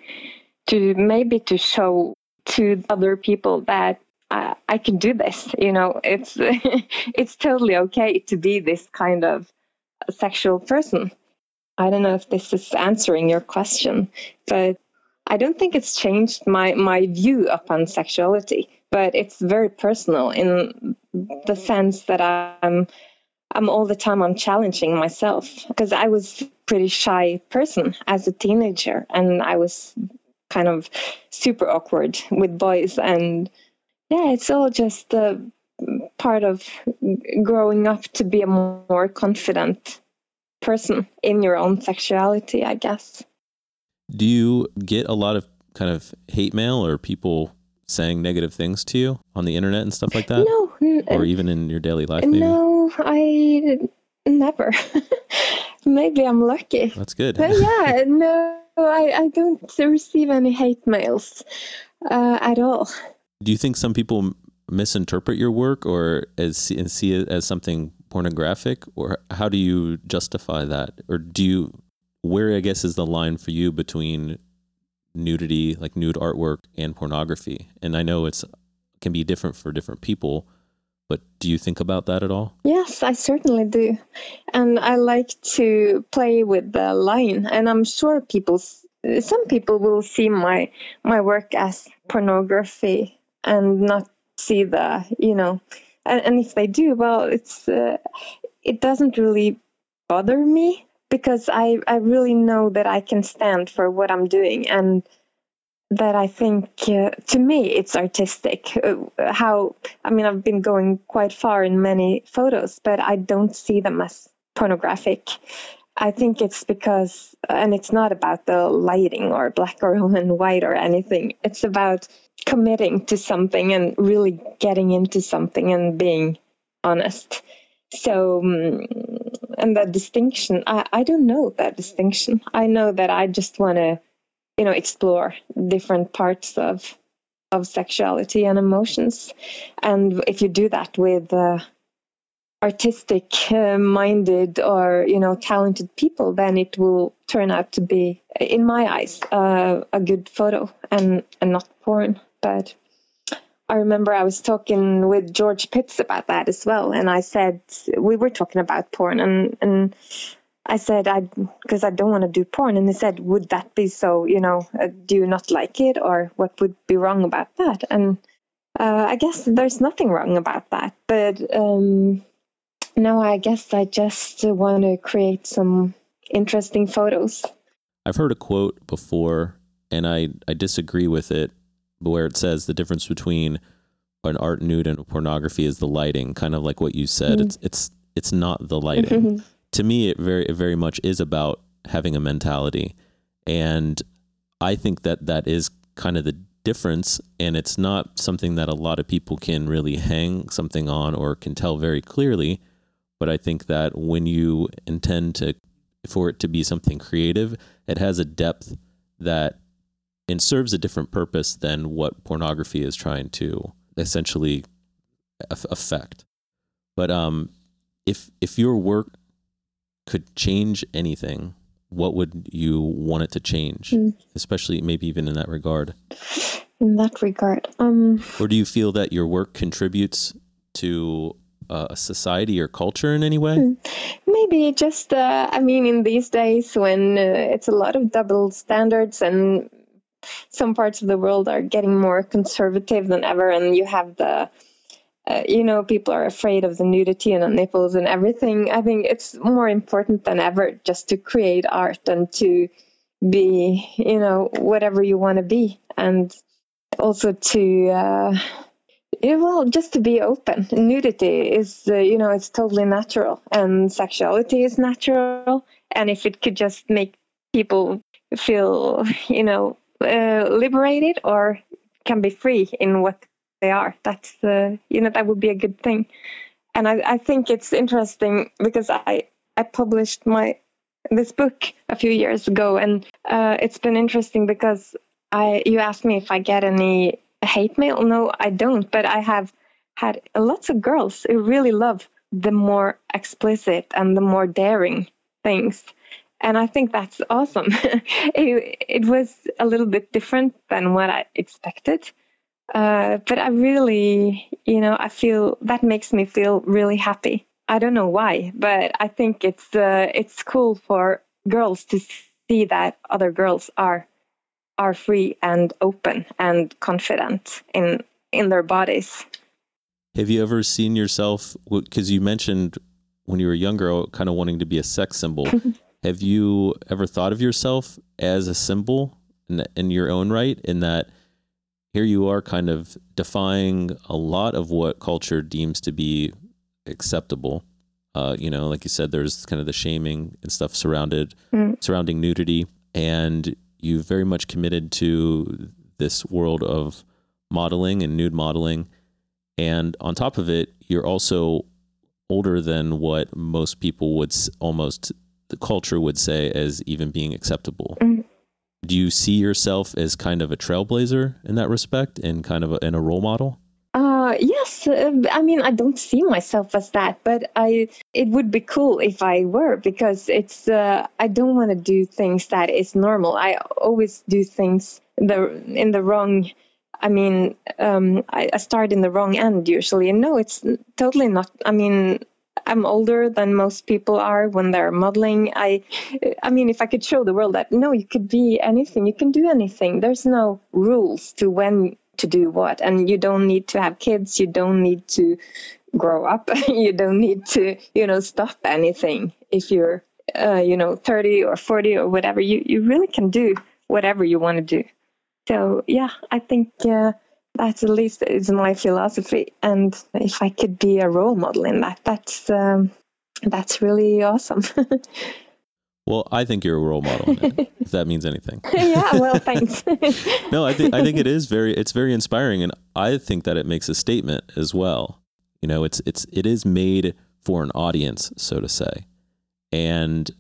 Speaker 2: to maybe to show to other people that I, I can do this. You know, it's it's totally okay to be this kind of sexual person. I don't know if this is answering your question, but I don't think it's changed my my view upon sexuality. But it's very personal in the sense that I'm I'm all the time I'm challenging myself because I was pretty shy person as a teenager and I was kind of super awkward with boys and yeah, it's all just a part of growing up to be a more confident person in your own sexuality, I guess.
Speaker 1: Do you get a lot of kind of hate mail or people saying negative things to you on the internet and stuff like that?
Speaker 2: No.
Speaker 1: Or even in your daily life, maybe?
Speaker 2: No, I never. maybe I'm lucky.
Speaker 1: That's good.
Speaker 2: But yeah, no, I, I don't receive any hate mails uh, at all.
Speaker 1: Do you think some people misinterpret your work or as and see it as something pornographic, or how do you justify that, or do you? Where I guess is the line for you between nudity, like nude artwork, and pornography? And I know it's can be different for different people, but do you think about that at all?
Speaker 2: Yes, I certainly do, and I like to play with the line. And I'm sure people, some people will see my my work as pornography and not see the you know and, and if they do well it's uh, it doesn't really bother me because I, I really know that I can stand for what I'm doing and that I think uh, to me it's artistic. Uh, how I mean I've been going quite far in many photos, but I don't see them as pornographic. I think it's because, and it's not about the lighting or black or white or anything. It's about committing to something and really getting into something and being honest. So, um, and that distinction, I, I don't know that distinction. I know that I just want to, you know, explore different parts of of sexuality and emotions. And if you do that with uh, artistic uh, minded or you know talented people then it will turn out to be in my eyes uh, a good photo and and not porn but I remember I was talking with George Pitts about that as well, and I said we were talking about porn, and and I said I because I don't want to do porn, and he said, would that be so? You know, uh, do you not like it, or what would be wrong about that? And uh, I guess there's nothing wrong about that, but um, no, I guess I just want to create some interesting photos.
Speaker 1: I've heard a quote before, and I I disagree with it where it says the difference between an art nude and a pornography is the lighting, kind of like what you said. Mm-hmm. It's it's it's not the lighting. Mm-hmm. To me, it very it very much is about having a mentality, and I think that that is kind of the difference, and it's not something that a lot of people can really hang something on or can tell very clearly. But I think that when you intend to for it to be something creative, it has a depth that and serves a different purpose than what pornography is trying to essentially affect. But um, if if your work could change anything, what would you want it to change? Mm. Especially maybe even in that regard.
Speaker 2: In that regard, um,
Speaker 1: or do you feel that your work contributes to uh, a society or culture in any way? Hmm.
Speaker 2: Maybe just, uh, I mean, in these days when uh, it's a lot of double standards and some parts of the world are getting more conservative than ever, and you have the uh, you know, people are afraid of the nudity and the nipples and everything. I think it's more important than ever just to create art and to be, you know, whatever you want to be, and also to, uh, yeah, well, just to be open. Nudity is, uh, you know, it's totally natural, and sexuality is natural. And if it could just make people feel, you know, uh, liberated or can be free in what they are. That's uh, you know that would be a good thing. and I, I think it's interesting because I I published my this book a few years ago, and uh, it's been interesting because I you asked me if I get any hate mail. No, I don't, but I have had lots of girls who really love the more explicit and the more daring things. And I think that's awesome. it, it was a little bit different than what I expected. Uh, but I really, you know, I feel that makes me feel really happy. I don't know why, but I think it's uh, it's cool for girls to see that other girls are are free and open and confident in in their bodies.
Speaker 1: Have you ever seen yourself? Because you mentioned when you were younger, kind of wanting to be a sex symbol. Have you ever thought of yourself as a symbol in, in your own right? In that here you are kind of defying a lot of what culture deems to be acceptable. Uh, you know, like you said, there's kind of the shaming and stuff surrounded mm. surrounding nudity, and you've very much committed to this world of modeling and nude modeling. And on top of it, you're also older than what most people would almost the culture would say as even being acceptable. Mm do you see yourself as kind of a trailblazer in that respect and kind of a, in a role model?
Speaker 2: Uh, yes, uh, I mean I don't see myself as that, but I it would be cool if I were because it's uh, I don't want to do things that is normal. I always do things the in the wrong. I mean, um, I, I start in the wrong end usually, and no, it's totally not. I mean, I'm older than most people are when they're modeling. I, I mean, if I could show the world that no, you could be anything, you can do anything. There's no rules to when to do what, and you don't need to have kids. You don't need to grow up. you don't need to, you know, stop anything. If you're, uh, you know, 30 or 40 or whatever, you you really can do whatever you want to do. So yeah, I think. Uh, at least is my philosophy. And if I could be a role model in that, that's um, that's really awesome.
Speaker 1: well, I think you're a role model. if that means anything.
Speaker 2: yeah. Well, thanks.
Speaker 1: no, I think I think it is very it's very inspiring, and I think that it makes a statement as well. You know, it's it's it is made for an audience, so to say, and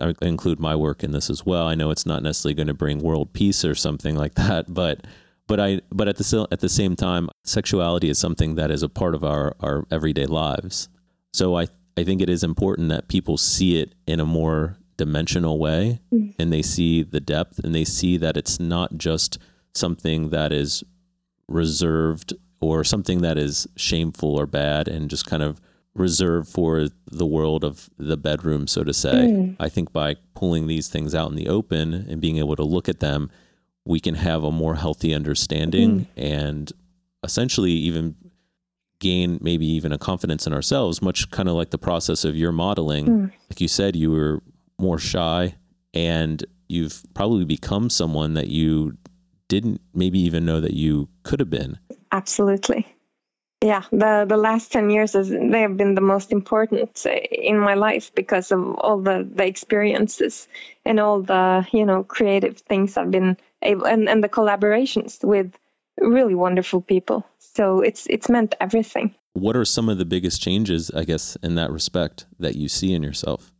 Speaker 1: I include my work in this as well. I know it's not necessarily going to bring world peace or something like that, but but I but at the at the same time, sexuality is something that is a part of our our everyday lives. So I I think it is important that people see it in a more dimensional way, mm. and they see the depth, and they see that it's not just something that is reserved or something that is shameful or bad, and just kind of reserved for the world of the bedroom, so to say. Mm. I think by pulling these things out in the open and being able to look at them we can have a more healthy understanding mm. and essentially even gain maybe even a confidence in ourselves, much kind of like the process of your modeling. Mm. Like you said, you were more shy and you've probably become someone that you didn't maybe even know that you could have been.
Speaker 2: Absolutely. Yeah, the the last 10 years is, they have been the most important in my life because of all the the experiences and all the, you know, creative things I've been able and, and the collaborations with really wonderful people. So it's it's meant everything.
Speaker 1: What are some of the biggest changes, I guess, in that respect that you see in yourself?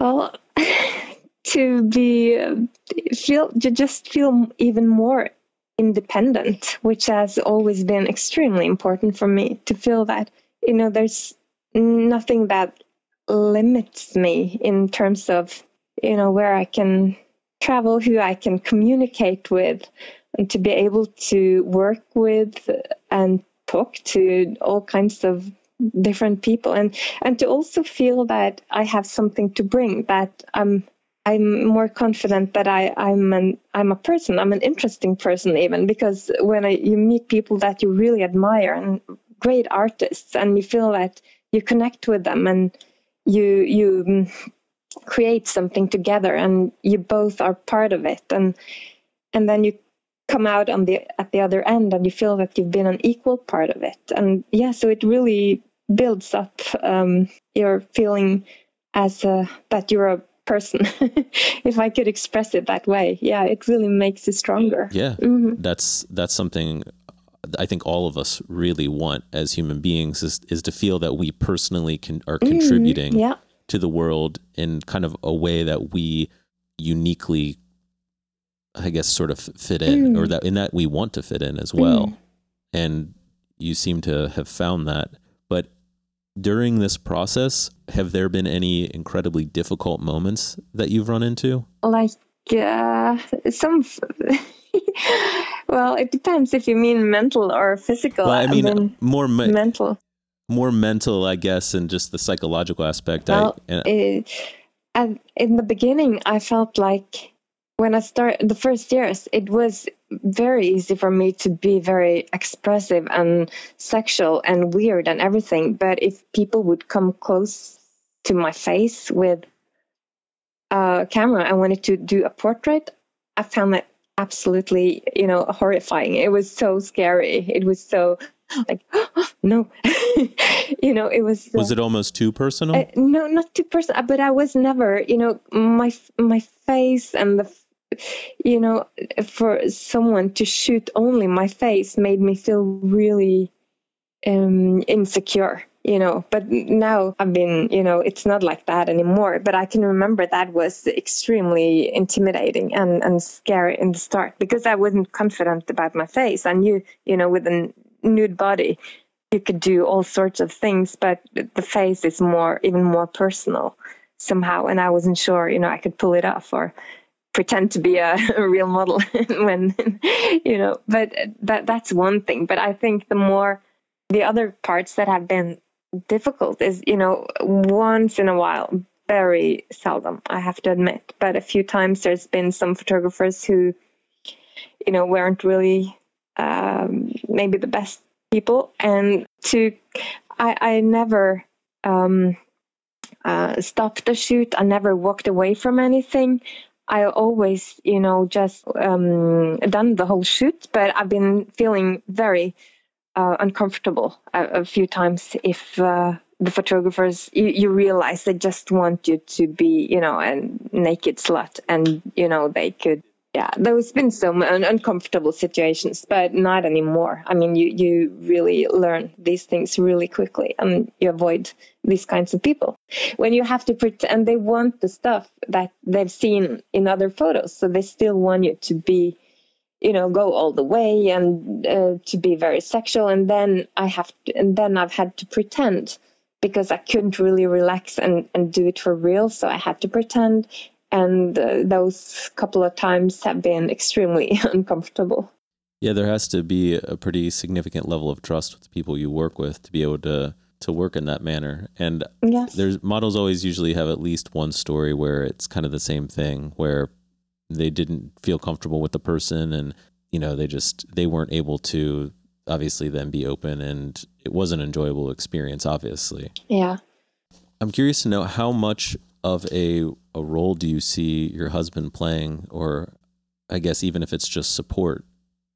Speaker 2: Well, to be feel to just feel even more independent, which has always been extremely important for me. To feel that you know there's nothing that limits me in terms of you know where I can travel, who I can communicate with, and to be able to work with and talk to all kinds of different people. And and to also feel that I have something to bring that I'm I'm more confident that I I'm an I'm a person I'm an interesting person even because when I, you meet people that you really admire and great artists and you feel that you connect with them and you you create something together and you both are part of it and and then you come out on the at the other end and you feel that you've been an equal part of it. And yeah so it really builds up um, your feeling as a, that you're a person if i could express it that way. Yeah it really makes you stronger.
Speaker 1: Yeah. Mm-hmm. that's that's something I think all of us really want as human beings is, is to feel that we personally can are contributing
Speaker 2: Mm, yeah.
Speaker 1: To the world in kind of a way that we uniquely I guess sort of fit in or
Speaker 2: Mm.
Speaker 1: that in that we want to fit in as well. And you seem to have found that. But during this process, have there been any incredibly difficult moments that you've run into?
Speaker 2: like uh, some well it depends if you mean mental or physical
Speaker 1: Well, I mean,
Speaker 2: mean,
Speaker 1: more me-
Speaker 2: mental
Speaker 1: more mental, I guess, and just the psychological aspect.
Speaker 2: Well,
Speaker 1: I, and-
Speaker 2: it, and in the beginning i felt like when i started the first years it was very easy for me to be very expressive and sexual and weird and everything but if people would come close to my face with a camera i wanted to do a portrait i found that absolutely you know horrifying it was so scary it was so like no you know it was
Speaker 1: was
Speaker 2: uh,
Speaker 1: it almost too personal?
Speaker 2: uh, no, not too personal, but I was never, you know, my my face and the, you know, for someone to shoot only my face made me feel really um, insecure, you know. But now I've been, you know, it's not like that anymore. But I can remember that was extremely intimidating and and scary in the start because I wasn't confident about my face. I knew, you know, with a nude body you could do all sorts of things, but the face is more, even more personal somehow. And I wasn't sure, you know, I could pull it off or pretend to be a, a real model when, you know, but that, that's one thing. But I think the more, the other parts that have been difficult is, you know, once in a while, very seldom, I have to admit, but a few times there's been some photographers who, you know, weren't really um, maybe the best people. And to i i never um uh stopped the shoot. I never walked away from anything. I always you know just um done the whole shoot but i've been feeling very uh, uncomfortable a, a few times if uh the photographers you, you realize they just want you to be you know a naked slut and you know they could yeah there's been some un- uncomfortable situations but not anymore. I mean you you really learn these things really quickly and you avoid these kinds of people. When you have to pretend they want the stuff that they've seen in other photos so they still want you to be you know go all the way and uh, to be very sexual and then i have to, and then i've had to pretend because i couldn't really relax and and do it for real so i had to pretend and uh, those couple of times have been extremely uncomfortable.
Speaker 1: Yeah, there has to be a pretty significant level of trust with the people you work with to be able to to work in that manner. And
Speaker 2: Yes.
Speaker 1: there's models always usually have at least one story where it's kind of the same thing where they didn't feel comfortable with the person and you know they just they weren't able to obviously then be open and it was an enjoyable experience obviously
Speaker 2: Yeah.
Speaker 1: i'm curious to know how much of a a role do you see your husband playing? Or i guess even if it's just support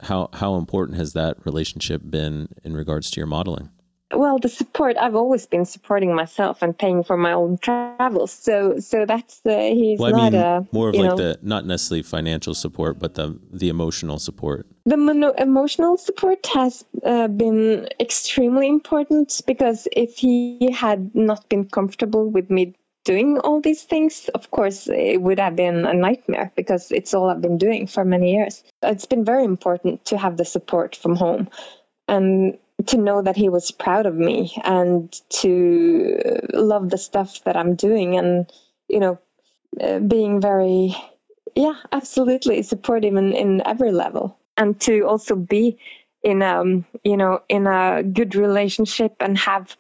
Speaker 1: how how important has that relationship been in regards to your modeling?
Speaker 2: Well, the support I've always been supporting myself and paying for my own travels. So so that's uh, he's
Speaker 1: well i
Speaker 2: not
Speaker 1: mean
Speaker 2: a
Speaker 1: more of like
Speaker 2: know,
Speaker 1: the not necessarily financial support but the the emotional support.
Speaker 2: The mono- emotional support has uh, been extremely important because if he had not been comfortable with me doing all these things, of course, it would have been a nightmare because it's all I've been doing for many years. It's been very important to have the support from home and to know that he was proud of me and to love the stuff that I'm doing and, you know, uh, being very, yeah, absolutely supportive in, in every level and to also be in um you know in a good relationship and have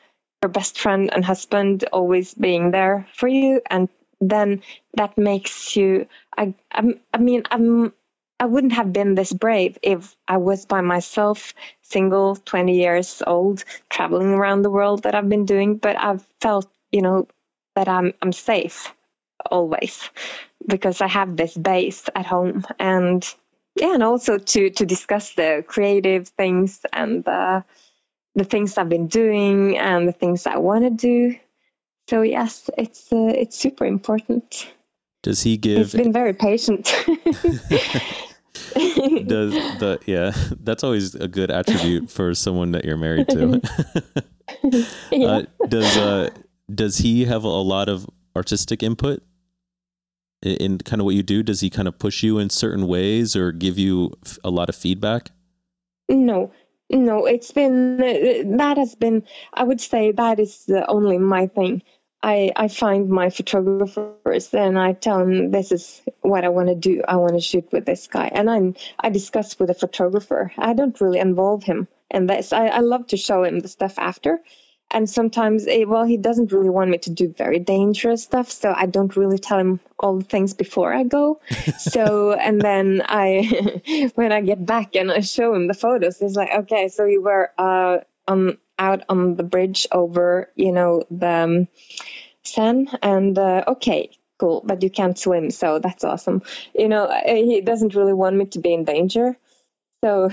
Speaker 2: best friend and husband always being there for you and then that makes you i I'm, i mean i'm i wouldn't have been this brave if i was by myself single 20 years old traveling around the world that i've been doing but i've felt you know that i'm i'm safe always because i have this base at home. And yeah, and also to to discuss the creative things and the the things I've been doing and the things I want to do. So yes, it's uh, it's super important.
Speaker 1: does he
Speaker 2: He's
Speaker 1: give
Speaker 2: been very patient.
Speaker 1: does the yeah that's always a good attribute for someone that you're married to
Speaker 2: yeah.
Speaker 1: uh, does uh does he have a lot of artistic input in, in kind of what you do does he kind of push you in certain ways or give you f- a lot of feedback
Speaker 2: No, no, it's been uh, that has been. I would say that is only my thing. I I find my photographers and I tell them this is what I want to do. I want to shoot with this guy, and I I discuss with the photographer. I don't really involve him in this. I I love to show him the stuff after. And sometimes, eh, well, he doesn't really want me to do very dangerous stuff, so I don't really tell him all the things before I go. so, and then I, when I get back and I show him the photos, he's like, okay, so you were uh, on out on the bridge over, you know, the um, Seine, and uh, okay, cool, but you can't swim, so that's awesome. You know, eh, he doesn't really want me to be in danger. So,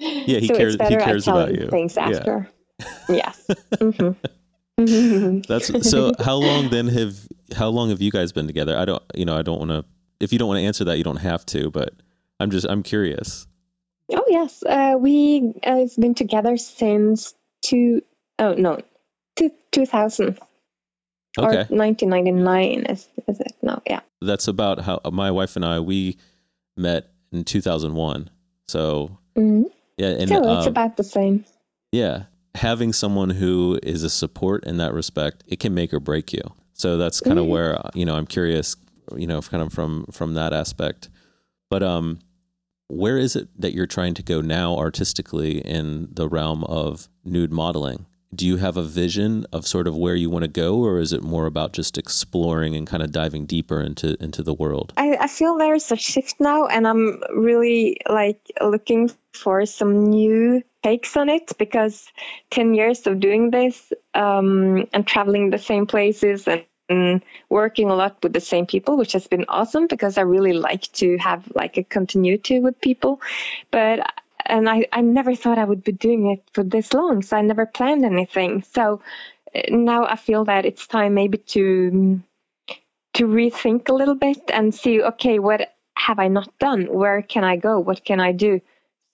Speaker 1: Yeah, he
Speaker 2: so
Speaker 1: cares- he cares about you.
Speaker 2: Things
Speaker 1: Yeah.
Speaker 2: Yes. hmm
Speaker 1: That's so. How long then have how long have you guys been together? I don't, you know, I don't want to. If you don't want to answer that, you don't have to. But I'm just, I'm curious.
Speaker 2: Oh yes, uh, we uh, have been together since two oh no, two two thousand
Speaker 1: Okay,
Speaker 2: or nineteen ninety nine is is it? No, yeah.
Speaker 1: that's about how my wife and I we met in 2001. So
Speaker 2: hmm
Speaker 1: yeah, and
Speaker 2: so it's
Speaker 1: uh,
Speaker 2: about the same.
Speaker 1: yeah, having someone who is a support in that respect, it can make or break you. So that's kind of
Speaker 2: Mhm.
Speaker 1: where you know I'm curious, you know, kind of from from that aspect. But um, where is it that you're trying to go now artistically in the realm of nude modeling? Do you have a vision of sort of where you want to go, or is it more about just exploring and kind of diving deeper into into the world?
Speaker 2: I, I feel there's a shift now, and I'm really like looking for some new takes on it because 10 years of doing this um, and traveling the same places and, and working a lot with the same people, which has been awesome because I really like to have like a continuity with people. But and I, I never thought I would be doing it for this long, so I never planned anything. So uh, now I feel that it's time maybe to to rethink a little bit and see okay what have i not done? Where can i go? What can i do?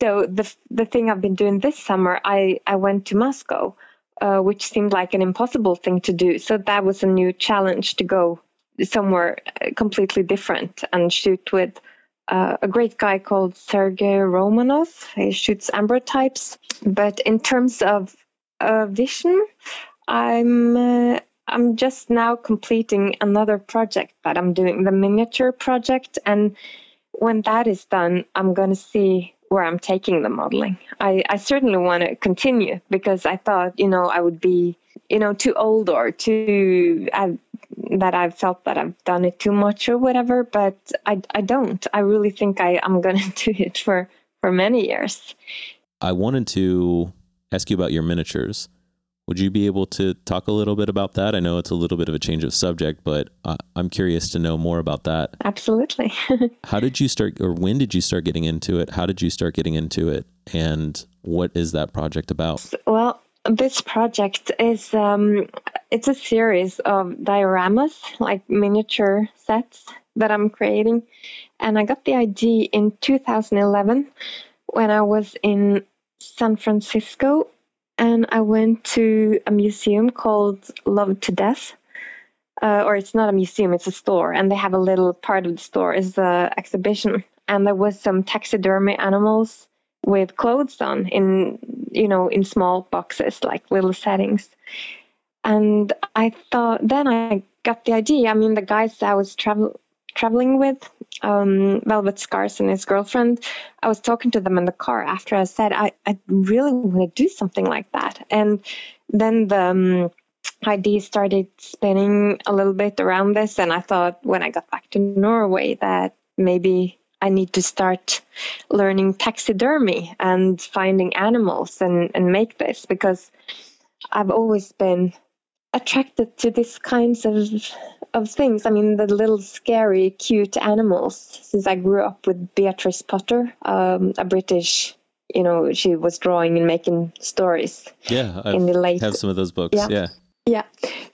Speaker 2: So the the thing i've been doing this summer i i went to moscow uh, which seemed like an impossible thing to do. So that was a new challenge to go somewhere uh, completely different and shoot with uh, a great guy called Sergei Romanov. He shoots ambrotypes. But in terms of uh, vision, I'm uh, I'm just now completing another project that I'm doing, the miniature project, and when that is done, I'm going to see where I'm taking the modeling. I, I certainly want to continue because I thought, you know, I would be, you know, too old or too I've, that I've felt that I've done it too much or whatever. But I, I don't. I really think I, I'm going to do it for for many years.
Speaker 1: I wanted to ask you about your miniatures. Would you be able to talk a little bit about that? I know it's a little bit of a change of subject, but uh, I'm curious to know more about that.
Speaker 2: Absolutely.
Speaker 1: How did you start, or when did you start getting into it? How did you start getting into it? And what is that project about?
Speaker 2: Well, this project is um, it's a series of dioramas, like miniature sets that I'm creating, and I got the idea in 2011 when I was in San Francisco, and I went to a museum called Loved to Death. Uh, or it's not a museum; it's a store, and they have a little part of the store is the exhibition, and there was some taxidermy animals with clothes on in you know in small boxes like little settings. And i thought then i got the idea. I mean the guys i was travel traveling with um, velvet scars and his girlfriend i was talking to them in the car after i said i, I really want to do something like that. And then the um, idea started spinning a little bit around this and i thought when i got back to norway that maybe I need to start learning taxidermy and finding animals and, and make this because I've always been attracted to these kinds of of things. I mean, the little scary, cute animals. Since I grew up with Beatrice Potter, um, a British, you know, she was drawing and making stories
Speaker 1: Yeah, I
Speaker 2: in the late
Speaker 1: have some of those books.
Speaker 2: Yeah.
Speaker 1: Yeah.
Speaker 2: yeah.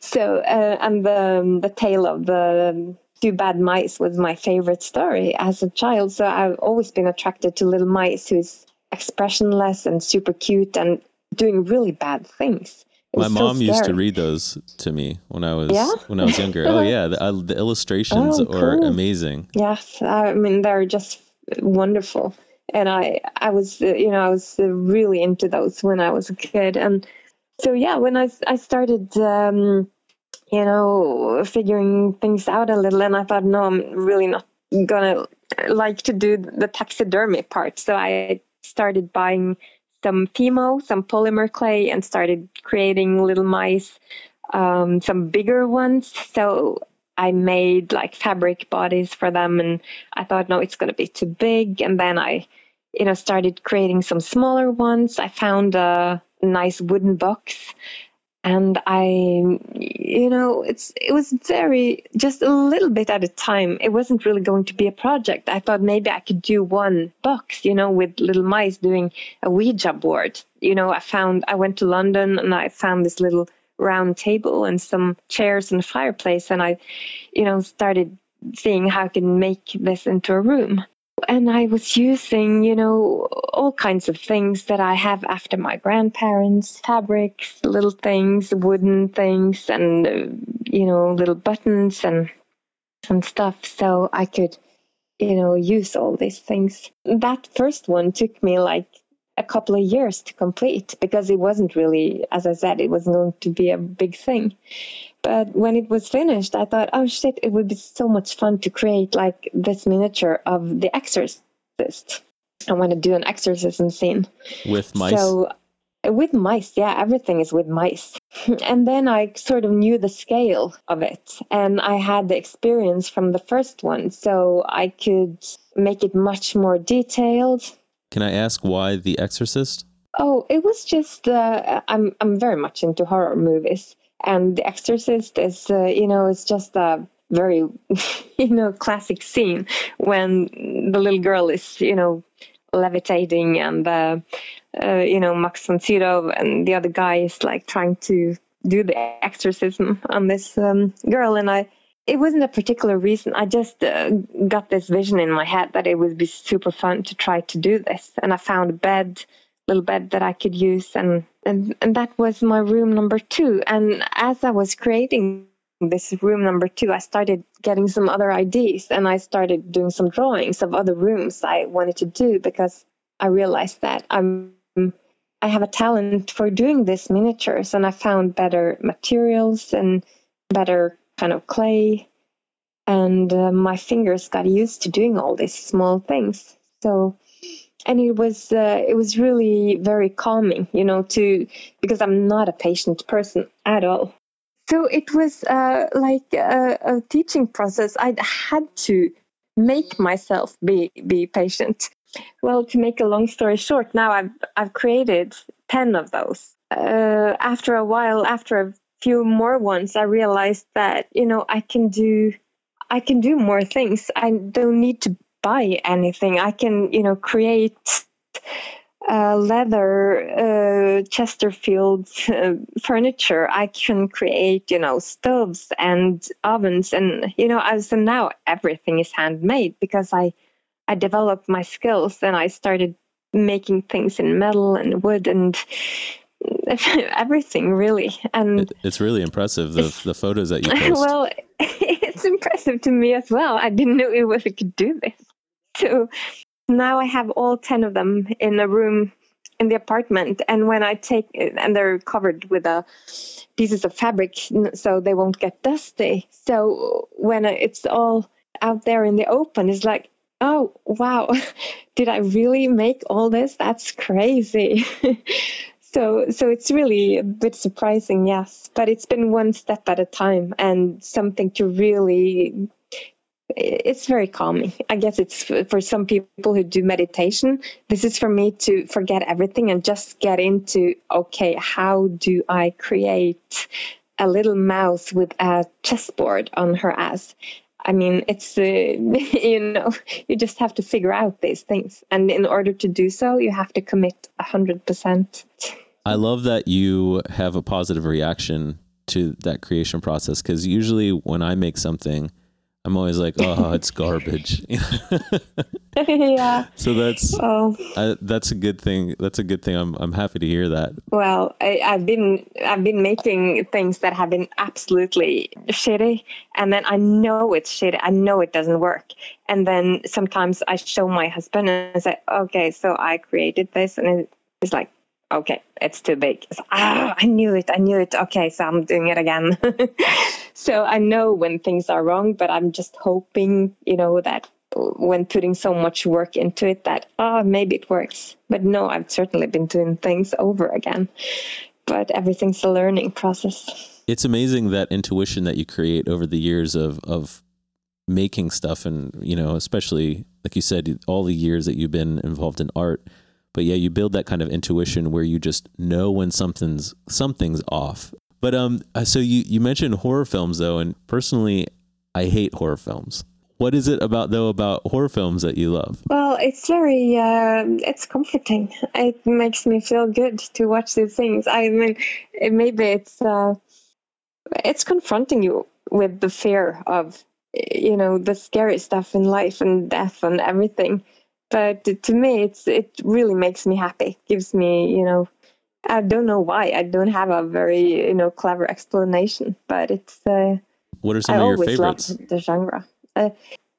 Speaker 2: So uh, and the the tale of the Two Bad Mice was my favorite story as a child. So I've always been attracted to little mice who's expressionless and super cute and doing really bad things.
Speaker 1: My
Speaker 2: so
Speaker 1: mom used to read those to me when I was
Speaker 2: Yeah?
Speaker 1: when I was younger. oh yeah, the, uh, the illustrations
Speaker 2: Oh,
Speaker 1: are
Speaker 2: cool.
Speaker 1: amazing.
Speaker 2: Yes, I mean they're just wonderful, and I I was uh, you know I was uh, really into those when I was a kid, and so yeah, when I I started um, you know figuring things out a little, and I thought no, I'm really not gonna like to do the taxidermy part, so I started buying some Fimo, some polymer clay, and started creating little mice, um, some bigger ones. So I made like fabric bodies for them, and I thought, no, it's to be too big. And then I, you know, started creating some smaller ones. I found a nice wooden box, and I, you know, it's it was very just a little bit at a time. It wasn't really going to be a project. I thought maybe I could do one box, you know, with little mice doing a Ouija board. You know, I found I went to London and I found this little round table and some chairs and a fireplace and I, you know, started seeing how I can make this into a room. And I was using, you know, all kinds of things that I have after my grandparents fabrics, little things, wooden things, and, uh, you know, little buttons and, and stuff. So I could, you know, use all these things. That first one took me like a couple of years to complete because it wasn't really, as I said, it wasn't going to be a big thing. But when it was finished, I thought, oh shit, it would be so much fun to create like this miniature of the exorcist. I want to do an exorcism scene.
Speaker 1: With mice.
Speaker 2: So with mice, yeah, everything is with mice. And then I sort of knew the scale of it, and I had the experience from the first one, so I could make it much more detailed.
Speaker 1: Can I ask why The Exorcist?
Speaker 2: Oh, it was just uh, I'm I'm very much into horror movies, and The Exorcist is uh, you know it's just a very you know classic scene when the little girl is you know levitating and uh, uh, you know Max von Sydow and the other guy is like trying to do the exorcism on this um, girl, and I it wasn't a particular reason. I just uh, got this vision in my head that it would be super fun to try to do this, and I found a bed, little bed that I could use, and and and that was my room number two. And as I was creating this room number two, I started getting some other ideas, and I started doing some drawings of other rooms I wanted to do because I realized that I'm I have a talent for doing these miniatures, and I found better materials and better kind of clay, and uh, my fingers got used to doing all these small things. So, and it was uh, it was really very calming, you know, to because I'm not a patient person at all. So it was uh, like a, a teaching process. I had to make myself be be patient. Well, to make a long story short, now I've I've created ten of those. Uh, after a while, after a few more ones, I realized that you know I can do I can do more things. I don't need to buy anything. I can you know create uh, leather uh, Chesterfield uh, furniture. I can create you know stoves and ovens, and you know I, so now everything is handmade because I I developed my skills and I started making things in metal and wood and everything really and
Speaker 1: It, it's really impressive the the photos that you post.
Speaker 2: well it's impressive to me as well i didn't know it was i could do this so now i have all 10 of them in a room in the apartment and when i take and they're covered with a pieces of fabric so they won't get dusty. So when uh, it's all out there in the open it's like oh wow did i really make all this? That's crazy. So so it's really a bit surprising yes but it's been one step at a time and something to really it's very calming i guess it's for some people who do meditation this is for me to forget everything and just get into okay how do i create a little mouse with a chessboard on her ass I mean, it's, uh, you know, you just have to figure out these things. And in order to do so, you have to commit 100%.
Speaker 1: I love that you have a positive reaction to that creation process because usually when I make something, I'm always like, oh, it's garbage.
Speaker 2: yeah.
Speaker 1: so that's I, that's a good thing. That's a good thing. I'm I'm happy to hear that.
Speaker 2: well, I, I've been I've been making things that have been absolutely shitty, and then I know it's shitty. I know it doesn't work, and then sometimes I show my husband and I say, "Okay, so I created this," and it's like, "Okay, it's too big." It's, ah, I knew it. I knew it. Okay, so I'm doing it again. so I know when things are wrong, but I'm just hoping, you know, that when putting so much work into it that oh maybe it works but no i've certainly been doing things over again but everything's a learning process
Speaker 1: It's amazing that intuition that you create over the years of of making stuff, and you know, especially like you said, all the years that you've been involved in art. But yeah, you build that kind of intuition where you just know when something's something's off. But um, so you you mentioned horror films though, and personally, I hate horror films. What is it about though about horror films that you love?
Speaker 2: well it's very uh, it's comforting it makes me feel good to watch these things i mean maybe it's uh, it's confronting you with the fear of you know the scary stuff in life and death and everything but to me it's it really makes me happy gives me you know i don't know why i don't have a very you know clever explanation but it's uh,
Speaker 1: What are some
Speaker 2: I
Speaker 1: of your
Speaker 2: always
Speaker 1: favorites?
Speaker 2: loved the genre. Uh,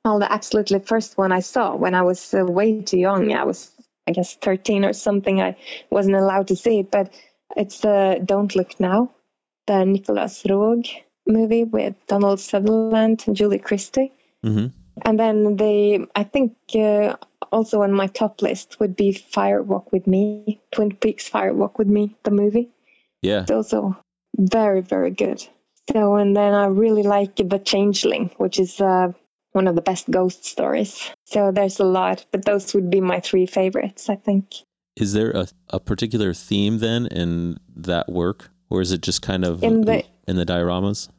Speaker 2: well, the absolutely first one I saw when I was uh, way too young. I was, I guess, 13 or something. I wasn't allowed to see it, but it's uh, Don't Look Now, the Nicolas Roeg movie with Donald Sutherland and Julie Christie.
Speaker 1: hmm
Speaker 2: And then the, I think uh, also on my top list would be Fire Walk with Me, Twin Peaks Fire Walk with Me, the movie.
Speaker 1: Yeah,
Speaker 2: It's also very, very good. So, and then I really like The Changeling, which is uh, one of the best ghost stories. So there's a lot, but those would be my three favorites, I think.
Speaker 1: Is there a, a particular theme then in that work, or is it just kind of
Speaker 2: In the-
Speaker 1: in the dioramas?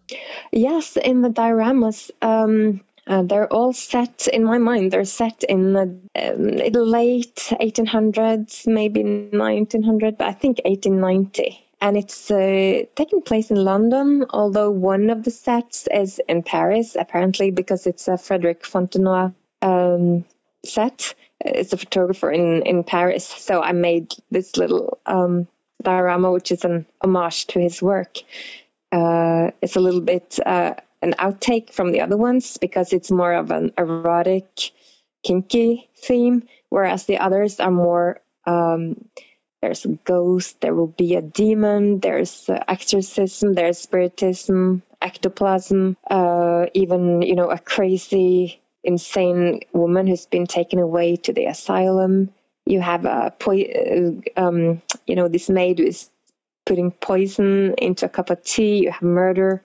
Speaker 2: Yes, in the dioramas, um, uh, they're all set, in my mind, they're set in the um, late 1800s, maybe 1900, but I think 1890. And it's uh, taking place in London, although one of the sets is in Paris, apparently, because it's a Frederic Fontenoy um, set. It's a photographer in, in Paris. So I made this little um, diorama, which is an homage to his work uh, it's a little bit uh, an outtake from the other ones because it's more of an erotic, kinky theme, whereas the others are more. Um, there's a ghost, there will be a demon, there's uh, exorcism, there's spiritism, ectoplasm, uh, even you know a crazy, insane woman who's been taken away to the asylum. You have a uh, um, you know this maid who is putting poison into a cup of tea, you have murder.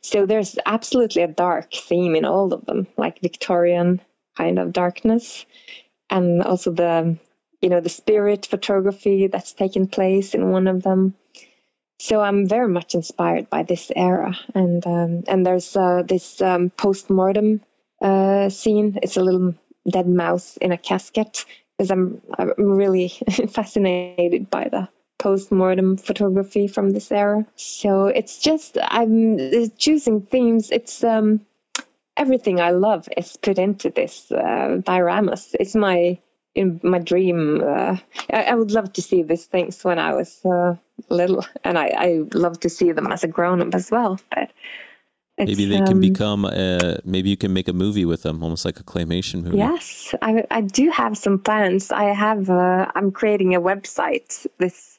Speaker 2: So there's absolutely a dark theme in all of them, like Victorian kind of darkness. And also the you know, the spirit photography that's taken place in one of them. So I'm very much inspired by this era. And um, and there's uh, this um, post-mortem uh, scene. It's a little dead mouse in a casket because I'm, I'm really fascinated by the post-mortem photography from this era. So it's just I'm uh, choosing themes. It's um, everything I love is put into this uh, dioramas. It's my in my dream. Uh, I, I would love to see these things when I was uh, little, and I, I love to see them as a grown-up as well. But it's,
Speaker 1: Maybe they can
Speaker 2: um,
Speaker 1: become. A, maybe you can make a movie with them, almost like a claymation movie.
Speaker 2: Yes, I, I do have some plans. I have. Uh, I'm creating a website this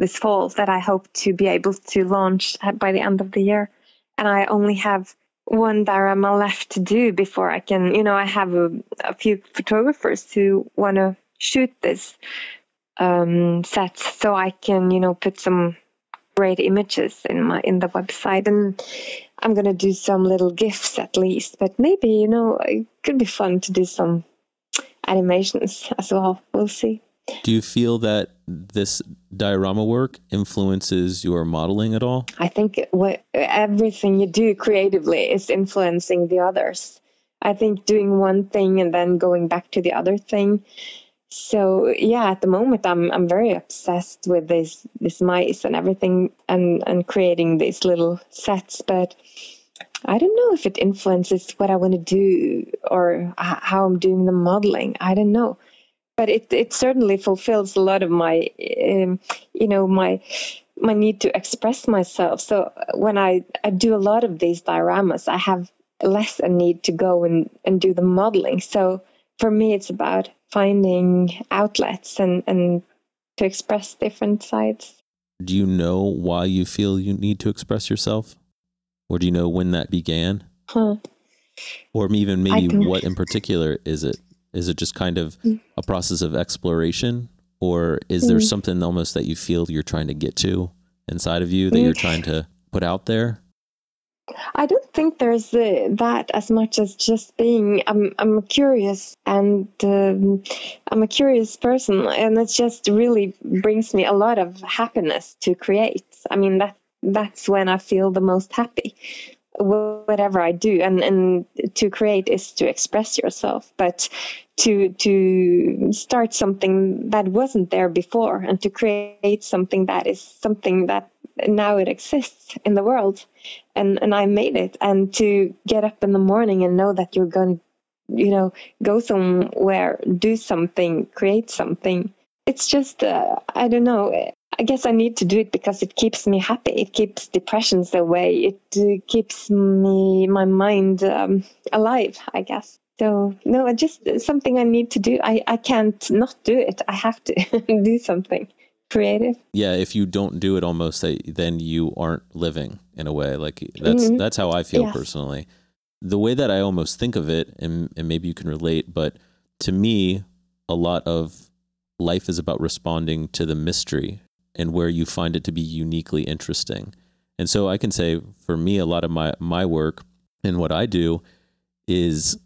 Speaker 2: this fall that I hope to be able to launch by the end of the year, and I only have one diorama left to do before I can. You know, I have a, a few photographers who want to shoot this um, set, so I can you know put some great images in my in the website and. I'm gonna do some little gifs at least, but maybe you know it could be fun to do some animations as well. We'll see.
Speaker 1: Do you feel that this diorama work influences your modeling at all?
Speaker 2: I think what everything you do creatively is influencing the others. I think doing one thing and then going back to the other thing. So yeah, at the moment I'm I'm very obsessed with this this mice and everything and and creating these little sets. But I don't know if it influences what I want to do or how I'm doing the modeling. I don't know, but it it certainly fulfills a lot of my, um, you know, my my need to express myself. So when I I do a lot of these dioramas, I have less a need to go and and do the modeling. So for me, it's about finding outlets and and to express different sides.
Speaker 1: Do you know why you feel you need to express yourself? Or do you know when that began?
Speaker 2: Huh.
Speaker 1: Or even maybe what in particular is it? Is it just kind of mm. a process of exploration? Or is there mm. something almost that you feel you're trying to get to inside of you that mm. you're trying to put out there?
Speaker 2: I don't think there's uh, that as much as just being. I'm I'm curious and um, I'm a curious person, and it just really brings me a lot of happiness to create. I mean that that's when I feel the most happy. Whatever I do, and and to create is to express yourself, but to to start something that wasn't there before, and to create something that is something that now it exists in the world and and I made it and to get up in the morning and know that you're going to you know go somewhere do something create something. It's just uh, I don't know I guess I need to do it because it keeps me happy it keeps depressions away it uh, keeps me my mind um, alive I guess so no just something I need to do I I can't not do it I have to do something creative.
Speaker 1: Yeah, if you don't do it almost then you aren't living in a way. Like that's mm-hmm. that's how I feel yeah. personally. The way that I almost think of it and and maybe you can relate, but to me a lot of life is about responding to the mystery and where you find it to be uniquely interesting. And so I can say for me a lot of my my work and what I do is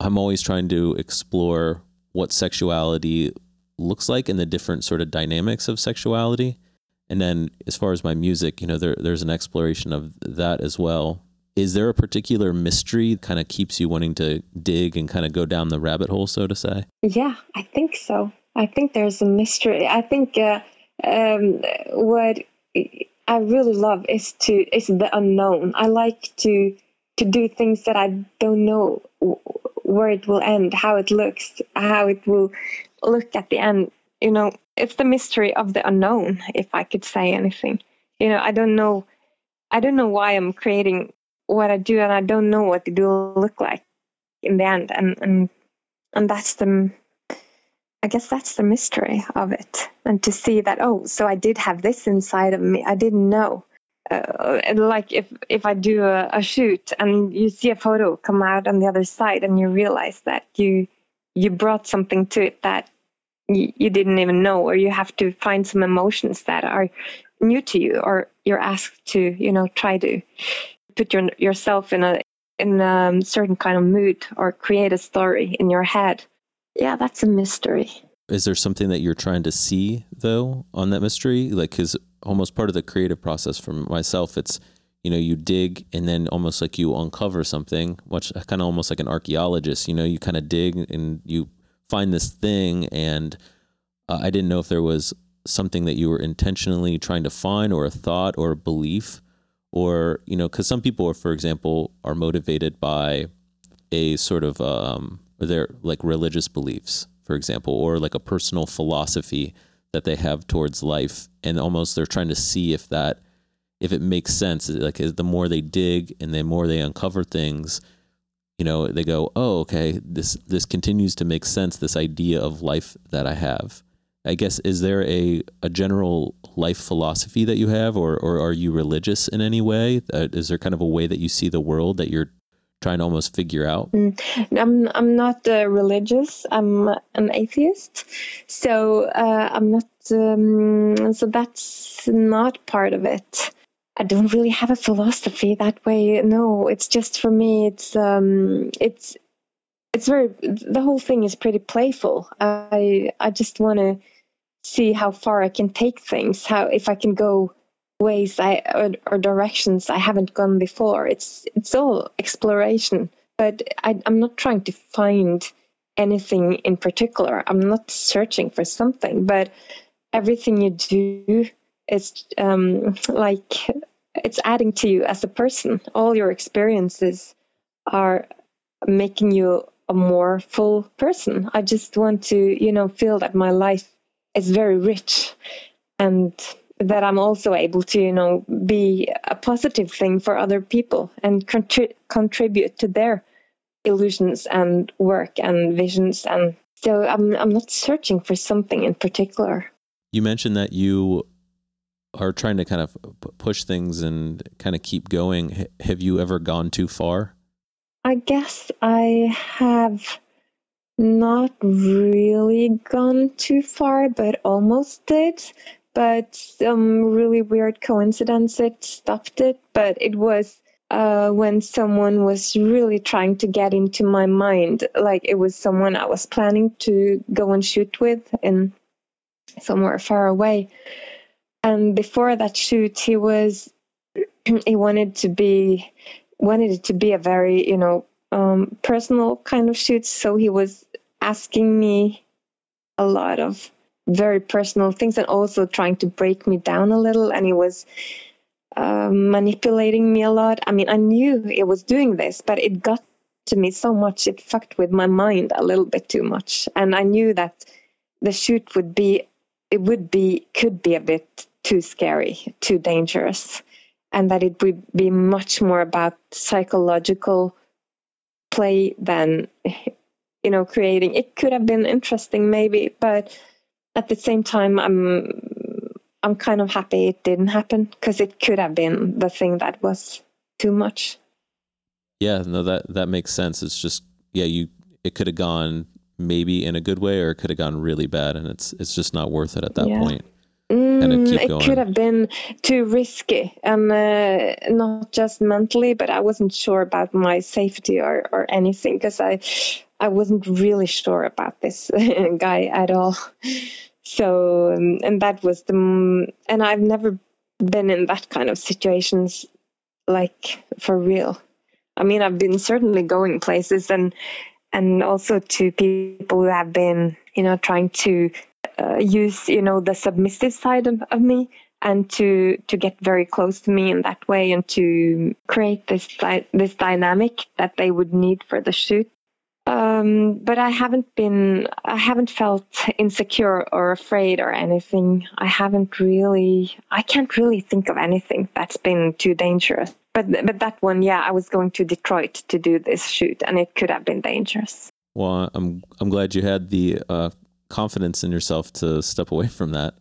Speaker 1: I'm always trying to explore what sexuality looks like and the different sort of dynamics of sexuality. And then as far as my music, you know, there, there's an exploration of that as well. Is there a particular mystery that kind of keeps you wanting to dig and kind of go down the rabbit hole, so to say?
Speaker 2: Yeah, I think so. I think there's a mystery. I think uh, um, what I really love is to is the unknown. I like to to do things that I don't know where it will end, how it looks, how it will look at the end, you know, it's the mystery of the unknown, if I could say anything. You know, I don't know I don't know why I'm creating what I do and I don't know what it will look like in the end. And and and that's the I guess that's the mystery of it. And to see that, oh, so I did have this inside of me. I didn't know. Uh, like if if I do a, a shoot and you see a photo come out on the other side and you realize that you you brought something to it that you, didn't even know, or you have to find some emotions that are new to you, or you're asked to, you know, try to put your, yourself in a in a certain kind of mood or create a story in your head. Yeah, that's a mystery.
Speaker 1: Is there something that you're trying to see though on that mystery? Like, because almost part of the creative process for myself, it's you know you dig and then almost like you uncover something which kind of almost like an archaeologist you know you kind of dig and you find this thing and uh, i didn't know if there was something that you were intentionally trying to find or a thought or a belief or you know because some people are for example are motivated by a sort of um their like religious beliefs for example or like a personal philosophy that they have towards life and almost they're trying to see if that if it makes sense. Like the more they dig and the more they uncover things you know they go oh okay this this continues to make sense this idea of life that i have. I guess is there a a general life philosophy that you have or or are you religious in any way? Uh, is there kind of a way that you see the world that you're trying to almost figure out? Mm.
Speaker 2: I'm I'm not uh, religious. I'm an atheist, so uh, I'm not. Um, so that's not part of it. I don't really have a philosophy that way. No, it's just for me. It's um, it's it's very. The whole thing is pretty playful. I I just want to see how far I can take things. How if I can go ways I or, or directions I haven't gone before. It's it's all exploration. But I, I'm not trying to find anything in particular. I'm not searching for something, but everything you do is um, like it's adding to you as a person. All your experiences are making you a more full person. I just want to, you know, feel that my life is very rich and that I'm also able to, you know, be a positive thing for other people and contri- contribute to their illusions and work and visions. And so I'm, I'm not searching for something in particular.
Speaker 1: You mentioned that you are trying to kind of push things and kind of keep going. have you ever gone too far?
Speaker 2: I guess I have not really gone too far, but almost did. But some really weird coincidence it stopped it. But it was uh, when someone was really trying to get into my mind. Like it was someone I was planning to go and shoot with in somewhere far away. And before that shoot, he was he wanted to be wanted it to be a very you know um, personal kind of shoot. So he was asking me a lot of very personal things and also trying to break me down a little. And he was um, manipulating me a lot. I mean, I knew it was doing this, but it got to me so much. It fucked with my mind a little bit too much. And I knew that the shoot would be, it would be, could be a bit too scary, too dangerous. And that it would be much more about psychological play than, you know, creating. It could have been interesting, maybe, but at the same time, I'm I'm kind of happy it didn't happen because it could have been the thing that was too much.
Speaker 1: Yeah, no, that that makes sense. It's just yeah, you it could have gone maybe in a good way or it could have gone really bad, and it's it's just not worth it at that yeah. point.
Speaker 2: Mm, it could have been too risky, and uh, not just mentally, but I wasn't sure about my safety or or anything because I I wasn't really sure about this guy at all. So, um, and that was the, and I've never been in that kind of situations like for real. I mean, I've been certainly going places and, and also to people who have been, you know, trying to uh, use, you know, the submissive side of, of me and to to get very close to me in that way and to create this this dynamic that they would need for the shoot um, but I haven't been, I haven't felt insecure or afraid or anything. I haven't really, I can't really think of anything that's been too dangerous. But but that one, yeah, I was going to Detroit to do this shoot, and it could have been dangerous.
Speaker 1: Well, I'm I'm glad you had the uh, confidence in yourself to step away from that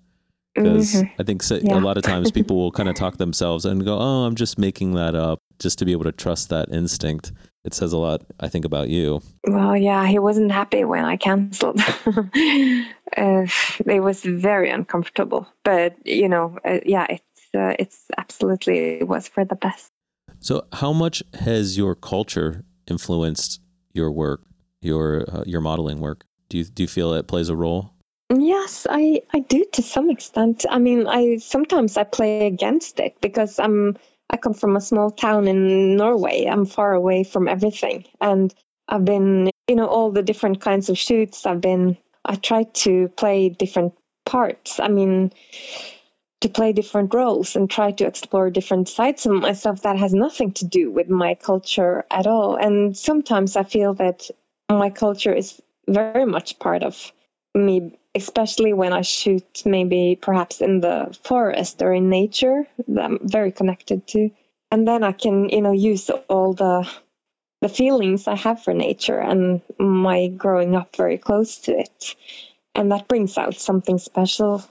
Speaker 1: because mm-hmm. I think so, yeah. a lot of times people will kind of talk themselves and go, "Oh, I'm just making that up," just to be able to trust that instinct it says a lot, I think, about you.
Speaker 2: Well, yeah, he wasn't happy when I canceled. uh, it was very uncomfortable, but you know, uh, yeah, it's uh, it's absolutely it was for the best.
Speaker 1: So, how much has your culture influenced your work, your uh, your modeling work? Do you do you feel it plays a role?
Speaker 2: Yes, I I do to some extent. I mean, I sometimes I play against it because I'm I come from a small town in Norway. I'm far away from everything. And I've been, you know, all the different kinds of shoots. I've been, I try to play different parts. I mean, to play different roles and try to explore different sides of myself that has nothing to do with my culture at all. And sometimes I feel that my culture is very much part of me especially when I shoot maybe perhaps in the forest or in nature that I'm very connected to. And then I can, you know, use all the the feelings I have for nature and my growing up very close to it. And that brings out something special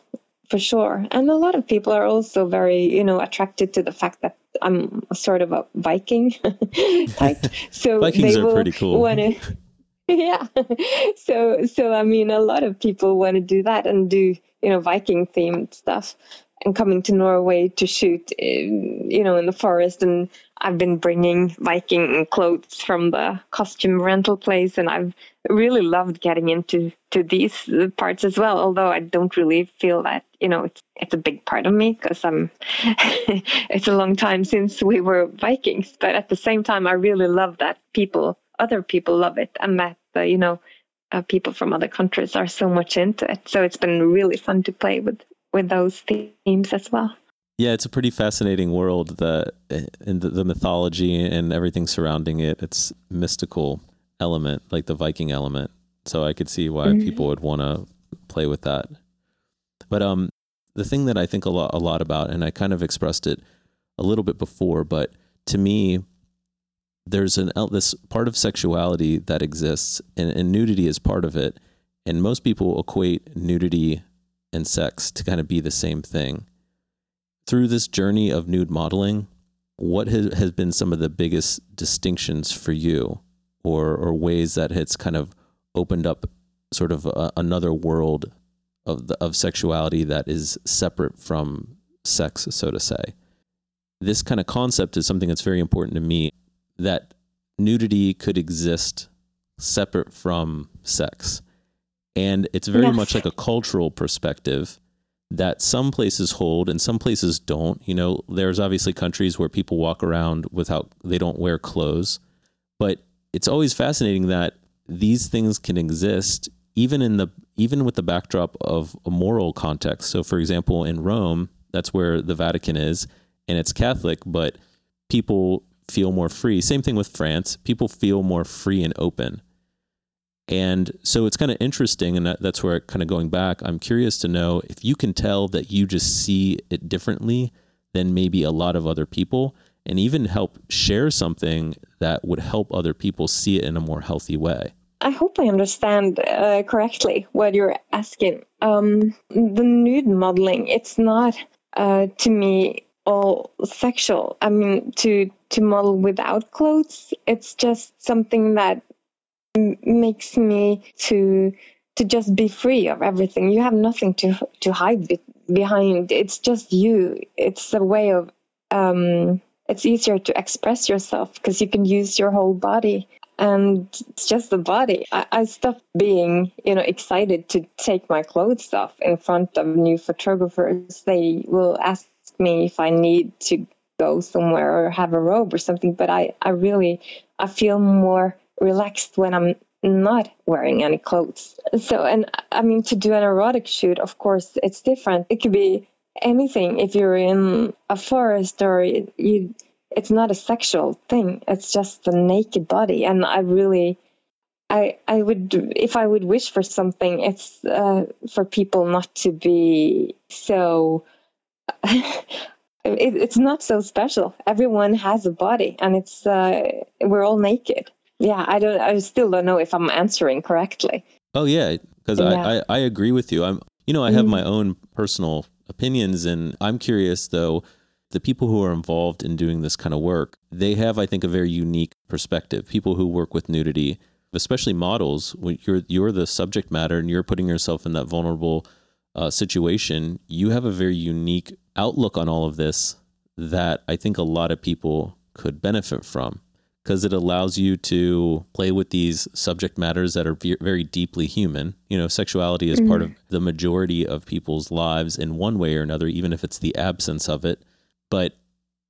Speaker 2: for sure. And a lot of people are also very, you know, attracted to the fact that I'm sort of a Viking type.
Speaker 1: So Vikings they will are pretty cool. want to
Speaker 2: yeah. So so I mean a lot of people want to do that and do, you know, Viking themed stuff and coming to Norway to shoot in, you know in the forest and I've been bringing Viking clothes from the costume rental place and I've really loved getting into to these parts as well although I don't really feel that you know it's it's a big part of me because I'm it's a long time since we were Vikings but at the same time I really love that people other people love it and that uh, you know uh, people from other countries are so much into it so it's been really fun to play with with those themes as well
Speaker 1: Yeah, it's a pretty fascinating world that and the, the mythology and everything surrounding it. It's mystical element, like the Viking element. So I could see why
Speaker 2: Mhm.
Speaker 1: people would want to play with that. But um, the thing that I think a lot a lot about, and I kind of expressed it a little bit before, but to me, there's an this part of sexuality that exists, and, and nudity is part of it. And most people equate nudity and sex to kind of be the same thing. Through this journey of nude modeling, what has, has been some of the biggest distinctions for you, or or ways that it's kind of opened up sort of a, another world of the, of sexuality that is separate from sex, so to say. This kind of concept is something that's very important to me. That nudity could exist separate from sex, and it's very much like a cultural perspective that some places hold and some places don't. You know, there's obviously countries where people walk around without they don't wear clothes, but it's always fascinating that these things can exist even in the even with the backdrop of a moral context. So for example, in Rome, that's where the Vatican is and it's Catholic, but people feel more free. Same thing with France. People feel more free and open. And so it's kind of interesting, and that, that's where kind of going back. I'm curious to know if you can tell that you just see it differently than maybe a lot of other people, and even help share something that would help other people see it in a more healthy way.
Speaker 2: I hope I understand uh, correctly what you're asking. Um, the nude modeling, it's not uh, to me all sexual. I mean, to to model without clothes, it's just something that m- makes me to to just be free of everything. You have nothing to to hide be- behind. It's just you. It's a way of. Um, it's easier to express yourself because you can use your whole body and it's just the body. I, I stopped being, you know, excited to take my clothes off in front of new photographers. They will ask me if I need to go somewhere or have a robe or something, but I, I really, I feel more relaxed when I'm not wearing any clothes. So, and I mean, to do an erotic shoot, of course, it's different. It could be anything. If you're in a forest or you, it's not a sexual thing. It's just the naked body. And I really, I, I would, if I would wish for something, it's uh, for people not to be so. it, it's not so special. Everyone has a body, and it's uh, we're all naked. Yeah, I don't. I still don't know if I'm answering correctly.
Speaker 1: Oh yeah, because
Speaker 2: Yeah.
Speaker 1: I, I I agree with you. I'm you know I have
Speaker 2: Mhm.
Speaker 1: my own personal opinions, and I'm curious though. The people who are involved in doing this kind of work, they have, I think, a very unique perspective. People who work with nudity, especially models, when you're you're the subject matter and you're putting yourself in that vulnerable uh, situation. You have a very unique outlook on all of this that I think a lot of people could benefit from because it allows you to play with these subject matters that are very deeply human. You know, sexuality is part of the majority of people's lives in one way or another, even if it's the absence of it. But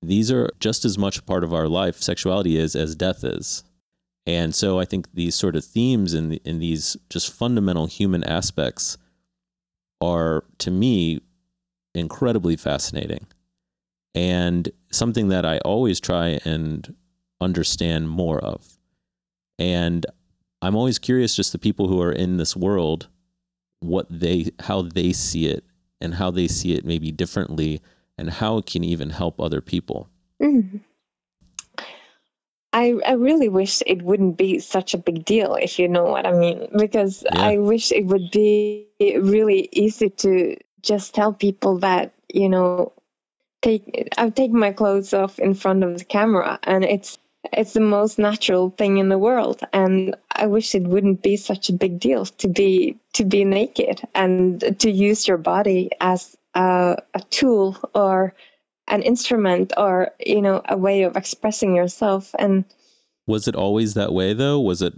Speaker 1: these are just as much part of our life, sexuality is, as death is. And so I think these sort of themes and in, in these just fundamental human aspects are, to me, incredibly fascinating and something that I always try and understand more of. And I'm always curious just the people who are in this world what they how they see it and how they see it maybe differently and how it can even help other people.
Speaker 2: Mm. I I really wish it wouldn't be such a big deal, if you know what I mean, because
Speaker 1: Yeah.
Speaker 2: I wish it would be really easy to just tell people that you know, take I've taken my clothes off in front of the camera, and it's it's the most natural thing in the world, and I wish it wouldn't be such a big deal to be to be naked and to use your body as a, a tool or an instrument or you know a way of expressing yourself and
Speaker 1: Was it always that way though? Was it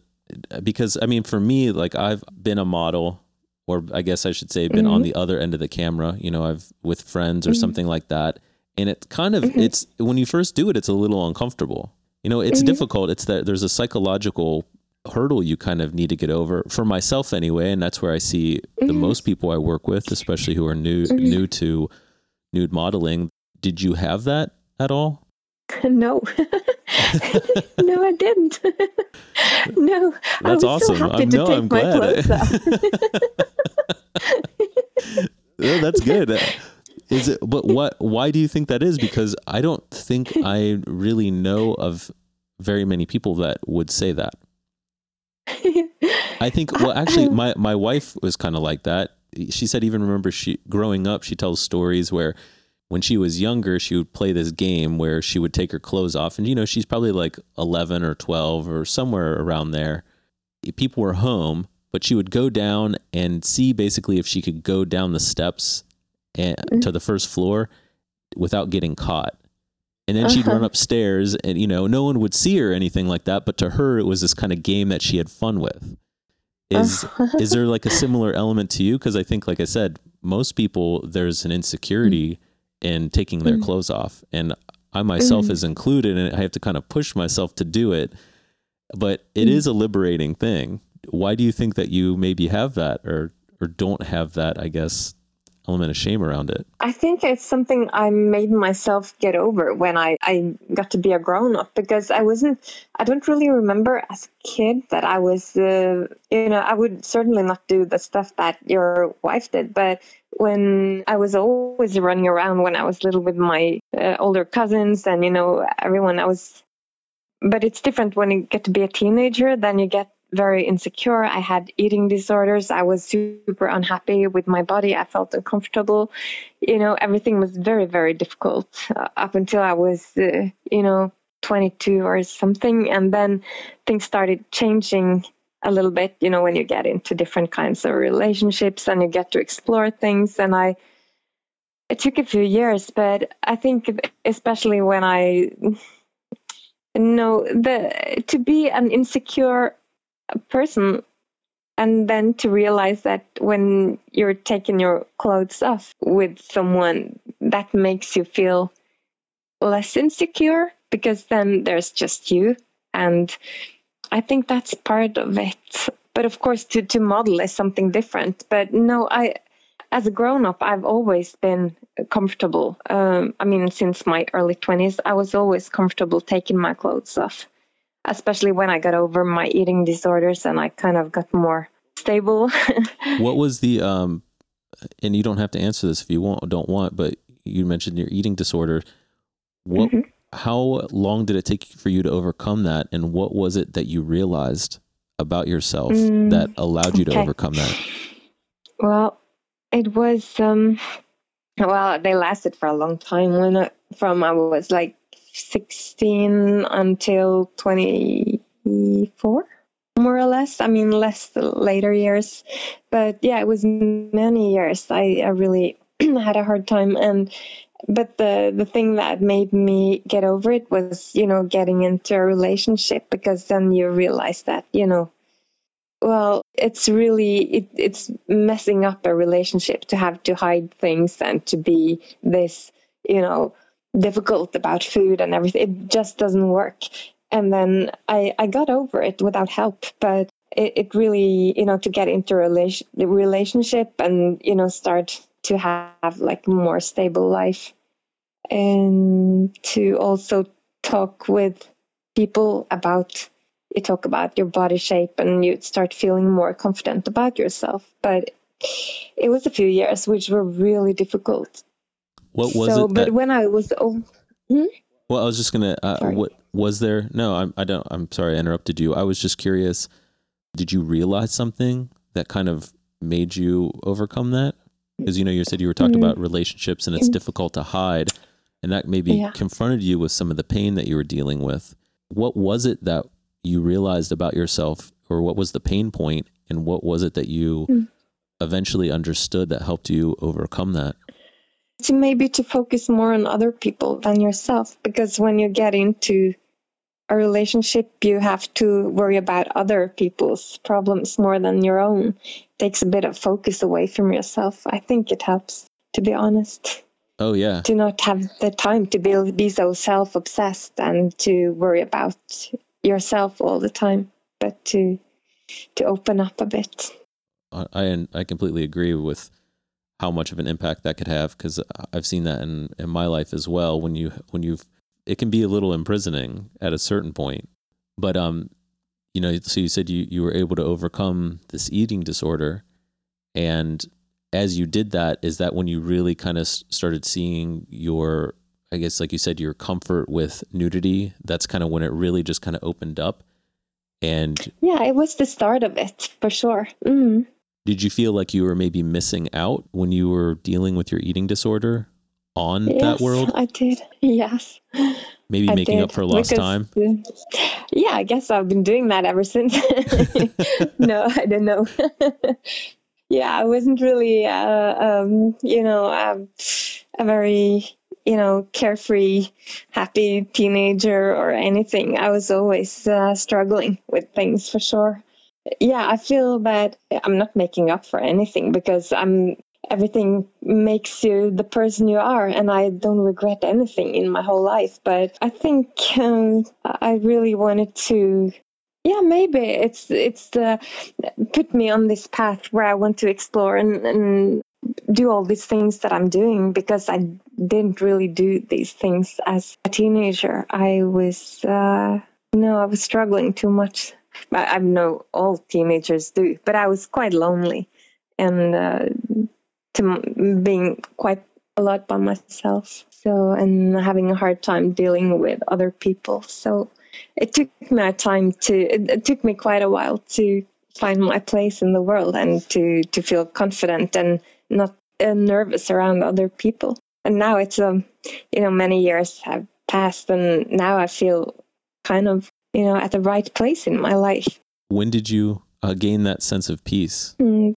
Speaker 1: because I mean for me like I've been a model or I guess I should say been on
Speaker 2: Mhm.
Speaker 1: the other end of the camera, you know, I've with friends or
Speaker 2: Mhm.
Speaker 1: something like that. And it's kind of
Speaker 2: Mhm.
Speaker 1: it's when you first do it it's a little uncomfortable. You know, it's
Speaker 2: Mhm.
Speaker 1: difficult. It's that there's a psychological hurdle you kind of need to get over for myself anyway, and that's where I see the
Speaker 2: Mhm.
Speaker 1: most people I work with, especially who are new
Speaker 2: Mhm.
Speaker 1: new to nude modeling, did you have that at all?
Speaker 2: no. no, I didn't. no.
Speaker 1: That's
Speaker 2: I was
Speaker 1: awesome.
Speaker 2: so happy
Speaker 1: I'm-
Speaker 2: to
Speaker 1: no,
Speaker 2: take
Speaker 1: I'm
Speaker 2: my
Speaker 1: glad.
Speaker 2: clothes off.
Speaker 1: Yeah, that's good. Is it? But what? Why do you think that is? Because I don't think I really know of very many people that would say that. I think. Well, actually, my my wife was kind of like that. She said even remember she growing up. She tells stories where when she was younger, she would play this game where she would take her clothes off, and you know she's probably like eleven or twelve or somewhere around there. People were home, but she would go down and see basically if she could go down the steps and, to the first floor without getting caught. And then she'd
Speaker 2: Uh-huh.
Speaker 1: run upstairs, and you know, no one would see her or anything like that. But to her, it was this kind of game that she had fun with. Is uh-huh. is there like a similar element to you? Because I think, like I said, most people there's an insecurity in taking their
Speaker 2: Mm.
Speaker 1: clothes off, and I myself
Speaker 2: Mm.
Speaker 1: is included, and I have to kind of push myself to do it. But it
Speaker 2: Mm.
Speaker 1: is a liberating thing. Why do you think that you maybe have that, or or don't have that? I guess element of shame around it.
Speaker 2: I think it's something I made myself get over when I, I got to be a grown up because I wasn't, I don't really remember as a kid that I was, uh, you know, I would certainly not do the stuff that your wife did. But when I was always running around when I was little with my uh, older cousins and, you know, everyone, I was, but it's different when you get to be a teenager, then you get very insecure. I had eating disorders. I was super unhappy with my body. I felt uncomfortable. You know, everything was very, very difficult uh, up until I was, uh, you know, 22 or something. And then things started changing a little bit, you know, when you get into different kinds of relationships and you get to explore things. And I, it took a few years, but I think especially when I know the to be an insecure person and then to realize that when you're taking your clothes off with someone that makes you feel less insecure because then there's just you and i think that's part of it but of course to, to model is something different but no i as a grown up i've always been comfortable um, i mean since my early 20s i was always comfortable taking my clothes off especially when I got over my eating disorders and I kind of got more stable.
Speaker 1: What was the um and you don't have to answer this if you want don't want, but you mentioned your eating disorder. What
Speaker 2: Mhm.
Speaker 1: How long did it take for you to overcome that and what was it that you realized about yourself
Speaker 2: Mm,
Speaker 1: that allowed you to
Speaker 2: okay.
Speaker 1: overcome that?
Speaker 2: well, it was um well, they lasted for a long time when I, from I was like 16 until 24 more or less. I mean, less the later years, but yeah, it was many years. I, I really had a hard time, and but the the thing that made me get over it was, you know, getting into a relationship because then you realize that, you know, well, it's really it, it's messing up a relationship to have to hide things and to be this, you know, difficult about food and everything. It just doesn't work and then I, I got over it without help but it, it really you know to get into a relationship and you know start to have like more stable life and to also talk with people about you talk about your body shape and you start feeling more confident about yourself but it was a few years which were really difficult
Speaker 1: What was
Speaker 2: so
Speaker 1: it
Speaker 2: but
Speaker 1: that,
Speaker 2: when i was old
Speaker 1: Well, I was just gonna. Uh, what was there? No, I'm. I don't. I'm sorry, I interrupted you. I was just curious. Did you realize something that kind of made you overcome that? Because you know, you said you were talking
Speaker 2: Mm.
Speaker 1: about relationships, and it's
Speaker 2: Mm.
Speaker 1: difficult to hide, and that maybe
Speaker 2: Yeah.
Speaker 1: confronted you with some of the pain that you were dealing with. What was it that you realized about yourself, or what was the pain point, and what was it that you
Speaker 2: Mm.
Speaker 1: eventually understood that helped you overcome that?
Speaker 2: to maybe to focus more on other people than yourself because when you get into a relationship you have to worry about other people's problems more than your own. Takes a bit of focus away from yourself. I think it helps to be honest.
Speaker 1: Oh yeah,
Speaker 2: to not have the time to be, be so self-obsessed and to worry about yourself all the time but to to open up a bit.
Speaker 1: I I I completely agree with how much of an impact that could have because I've seen that in, in my life as well. When you when you've it can be a little imprisoning at a certain point. But um, you know, so you said you you were able to overcome this eating disorder, and as you did that, is that when you really kind of started seeing your, I guess, like you said, your comfort with nudity? That's kind of when it really just kind of opened up. And
Speaker 2: yeah, it was the start of it for sure. Mm.
Speaker 1: Did you feel like you were maybe missing out when you were dealing with your eating disorder on
Speaker 2: yes,
Speaker 1: that world?
Speaker 2: I did. Yes.
Speaker 1: Maybe
Speaker 2: I
Speaker 1: making
Speaker 2: did,
Speaker 1: up for lost
Speaker 2: because,
Speaker 1: time?
Speaker 2: yeah, I guess I've been doing that ever since. no, I don't know. yeah, I wasn't really, uh, um, you know, um, a very, you know, carefree, happy teenager or anything. I was always uh, struggling with things for sure yeah, I feel that I'm not making up for anything because I'm everything makes you the person you are and i don't regret anything in my whole life but i think um, i really wanted to yeah maybe it's it's the put me on this path where i want to explore and, and do all these things that i'm doing because i didn't really do these things as a teenager. I was uh no i was struggling too much. I, I know all teenagers do, but I was quite lonely. And uh, to being quite a lot by myself. So and having a hard time dealing with other people. So it took me a time to. It, it took me quite a while to find my place in the world and to to feel confident and not uh, nervous around other people. And now it's um, you know, many years have passed, and now I feel kind of you know, at the right place in my life.
Speaker 1: When did you uh, gain that sense of peace?
Speaker 2: Mm.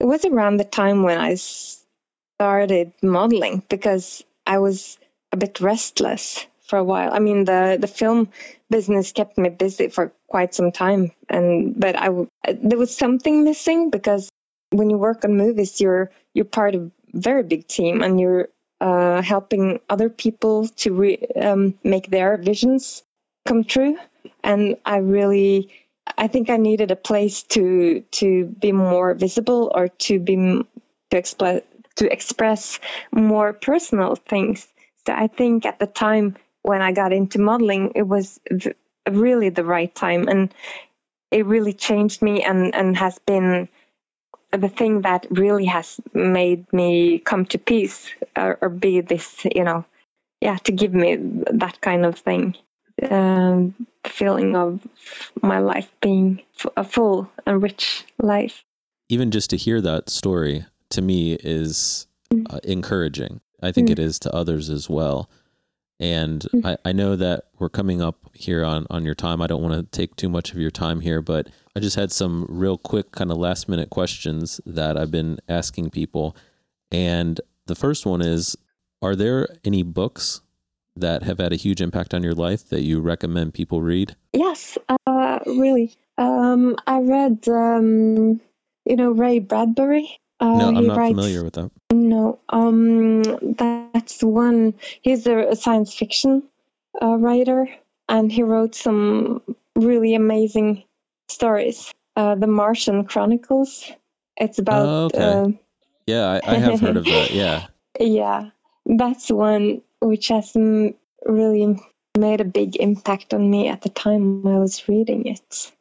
Speaker 2: It was around the time when I started modeling because I was a bit restless for a while. I mean, the the film business kept me busy for quite some time, and but I there was something missing because when you work on movies, you're you're part of a very big team, and you're uh, helping other people to re, um, make their visions come true and i really i think i needed a place to to be more visible or to be to express to express more personal things. So i think at the time when i got into modeling it was really the right time. And it really changed me and and has been the thing that really has made me come to peace or, or be this you know yeah to give me that kind of thing um, feeling of my life being a full and rich life.
Speaker 1: Even just to hear that story to me is mm. uh, encouraging. I think mm. it is to others as well. And mm. I, I know that we're coming up here on, on your time. I don't want to take too much of your time here, but I just had some real quick, kind of last minute questions that I've been asking people. And the first one is Are there any books that have had a huge impact on your life that you recommend people read?
Speaker 2: Yes, uh, really. Um, I read, um, you know, Ray Bradbury.
Speaker 1: Uh, no, I'm not writes, familiar with that.
Speaker 2: No, um, that's one. He's a, science fiction uh, writer, and he wrote some really amazing stories. Uh, the Martian Chronicles. It's about. Oh, okay.
Speaker 1: Uh, yeah, I, I have heard of that. Yeah.
Speaker 2: yeah, that's one which has really made a big impact on me at the time I was reading it.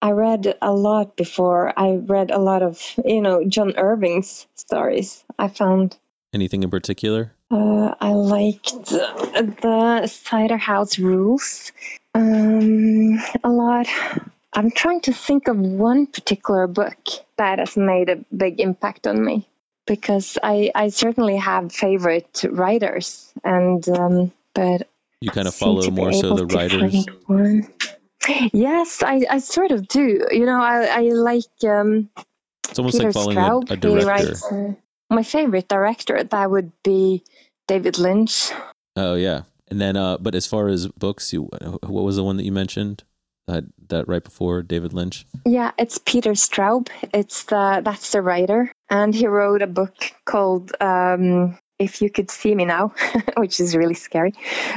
Speaker 2: I read a lot before. I read a lot of, you know, John Irving's stories. I found.
Speaker 1: Anything in particular?
Speaker 2: Uh, I liked the Cider House Rules um, a lot. I'm trying to think of one particular book that has made a big impact on me because I, I certainly have favorite writers and um, but
Speaker 1: you kind of follow more so the writers.
Speaker 2: Yes, I, I sort of do. You know, I, I like um,
Speaker 1: it's almost Peter like following Straub. a, a director. Writes, uh,
Speaker 2: my favorite director that would be David Lynch.
Speaker 1: Oh yeah, and then uh, but as far as books, you what was the one that you mentioned? That that right before David Lynch.
Speaker 2: Yeah, it's Peter Straub. It's the that's the writer, and he wrote a book called um, if you could see me now, which is really scary.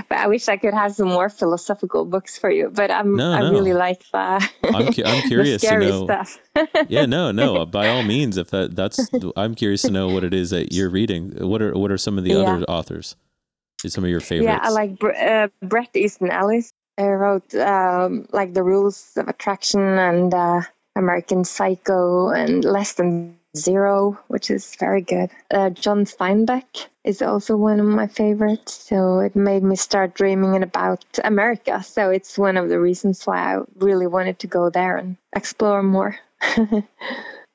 Speaker 2: But I wish I could have some more philosophical books for you. But I'm,
Speaker 1: No,
Speaker 2: I
Speaker 1: no.
Speaker 2: really like that.
Speaker 1: I'm, cu- I'm
Speaker 2: the
Speaker 1: curious to know.
Speaker 2: stuff.
Speaker 1: yeah, no, no. By all means, if that that's, I'm curious to know what it is that you're reading. What are what are some of the
Speaker 2: Yeah.
Speaker 1: other authors? Some of your favorites.
Speaker 2: Yeah, I like Br- uh, Bret Easton Ellis. He wrote um, like The Rules of Attraction and uh, American Psycho and Less Than Zero, which is very good. Uh, John Steinbeck is also one of my favorites. So it made me start dreaming about America. So it's one of the reasons why I really wanted to go there and explore more.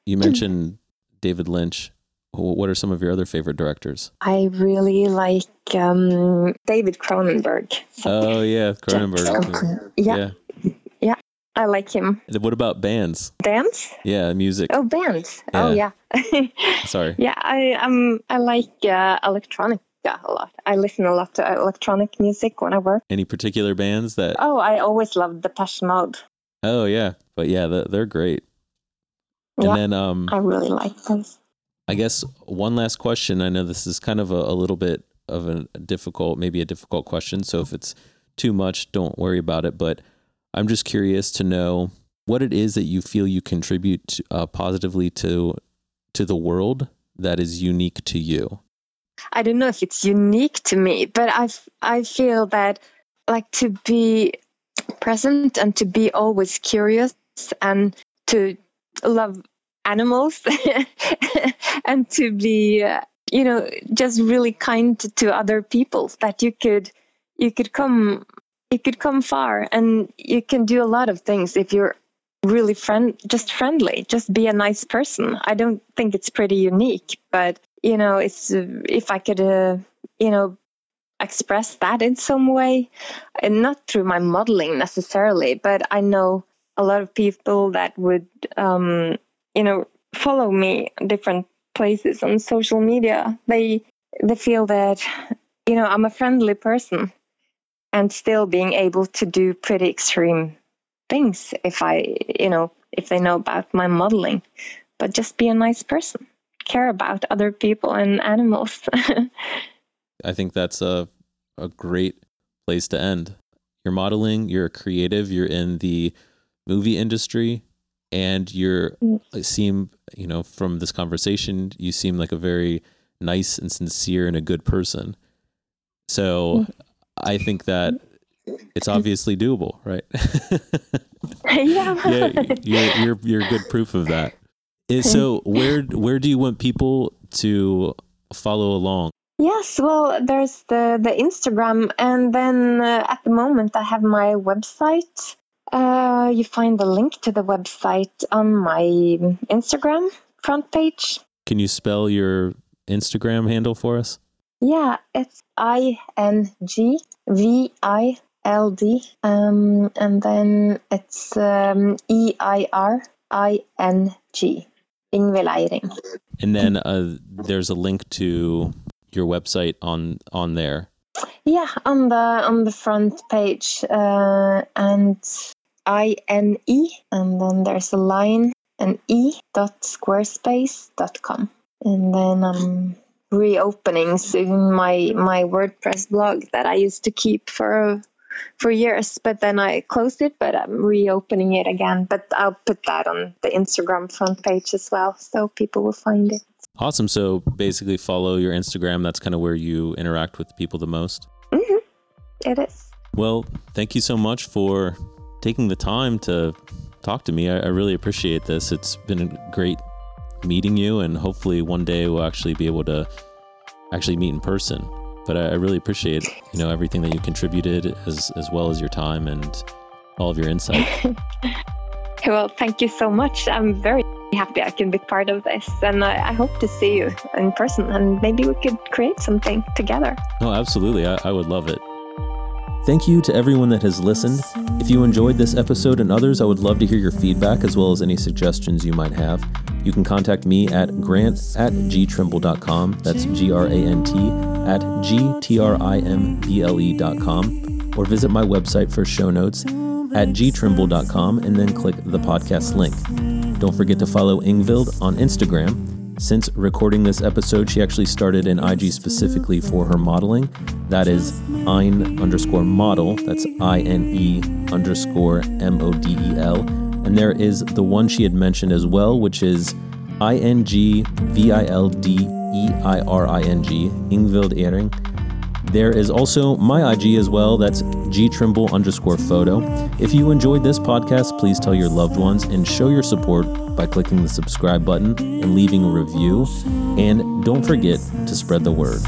Speaker 1: You mentioned David Lynch. What are some of your other favorite directors?
Speaker 2: I really like um, David Cronenberg.
Speaker 1: Oh yeah, Cronenberg.
Speaker 2: Yeah, I like him.
Speaker 1: What about bands?
Speaker 2: Dance?
Speaker 1: Yeah, music.
Speaker 2: Oh, bands. Oh, yeah.
Speaker 1: Sorry.
Speaker 2: yeah, I um I like uh, electronica a lot. I listen a lot to electronic music when I work.
Speaker 1: Any particular bands that?
Speaker 2: Oh, I always loved Depeche Mode.
Speaker 1: Oh yeah, but yeah, th- they're great. And
Speaker 2: Yeah.
Speaker 1: then um,
Speaker 2: I really like those.
Speaker 1: I guess one last question. I know this is kind of a, a little bit of a difficult, maybe a difficult question. So if it's too much, don't worry about it. But I'm just curious to know what it is that you feel you contribute uh, positively to to the world that is unique to you.
Speaker 2: I don't know if it's unique to me, but I I feel that like to be present and to be always curious and to love animals and to be uh, you know just really kind to, to other people that you could you could come you could come far and you can do a lot of things if you're really friend just friendly just be a nice person. I don't think it's pretty unique but you know it's if i could uh, you know express that in some way and not through my modeling necessarily but i know a lot of people that would um you know follow me different places on social media. They they feel that you know i'm a friendly person and still being able to do pretty extreme things if i you know if they know about my modeling but just be a nice person care about other people and animals
Speaker 1: I think that's a a great place to end. You're modeling, you're a creative, you're in the movie industry, and you're seem, you know, from this conversation, you seem like a very nice and sincere and a good person. So mm-hmm. I think that it's obviously doable, right?
Speaker 2: yeah
Speaker 1: yeah, you're you're you're good proof of that. Eh, So where where do you want people to follow along?
Speaker 2: Yes, well, there's the the Instagram, and then uh, at the moment I have my website. Uh, you find the link to the website on my Instagram front page.
Speaker 1: Can you spell your Instagram handle for us?
Speaker 2: Yeah, it's I N G V I L D, um, and then it's um, E I R I N G.
Speaker 1: And then uh, there's a link to your website on on there.
Speaker 2: Yeah, on the on the front page, uh, and I N E, and then there's a line and E dot squarespace dot com, and then I'm reopening soon my my WordPress blog that I used to keep for for years, but then I closed it. But I'm reopening it again. But I'll put that on the Instagram front page as well, so people will find it.
Speaker 1: Awesome. So basically, follow your Instagram. That's kind of where you interact with people the most.
Speaker 2: Mm-hmm. It is.
Speaker 1: Well, thank you so much for taking the time to talk to me. I, I really appreciate this. It's been a great meeting you, and hopefully one day we'll actually be able to actually meet in person. But I, I really appreciate you know everything that you contributed, as as well as your time and all of your insight.
Speaker 2: Well, thank you so much. I'm very happy I can be part of this, and I, I hope to see you in person, and maybe we could create something together.
Speaker 1: Oh, absolutely. I, I would love it. Thank you to everyone that has listened. If you enjoyed this episode and others, I would love to hear your feedback as well as any suggestions you might have. You can contact me at grant at gtrimble.com. That's G R A N T at G T R I M B L E.com. Or visit my website for show notes at gtrimble.com and then click the podcast link. Don't forget to follow Ingvild on Instagram Since recording this episode, she actually started an IG specifically for her modeling. That is Ein underscore model. That's I N E underscore M O D E L. And there is the one she had mentioned as well, which is I N G V I L D E I R I N G, Ingvild Eiring. There is also my IG as well. That's gtrimble underscore photo. If you enjoyed this podcast, please tell your loved ones and show your support by clicking the subscribe button and leaving a review. And don't forget to spread the word.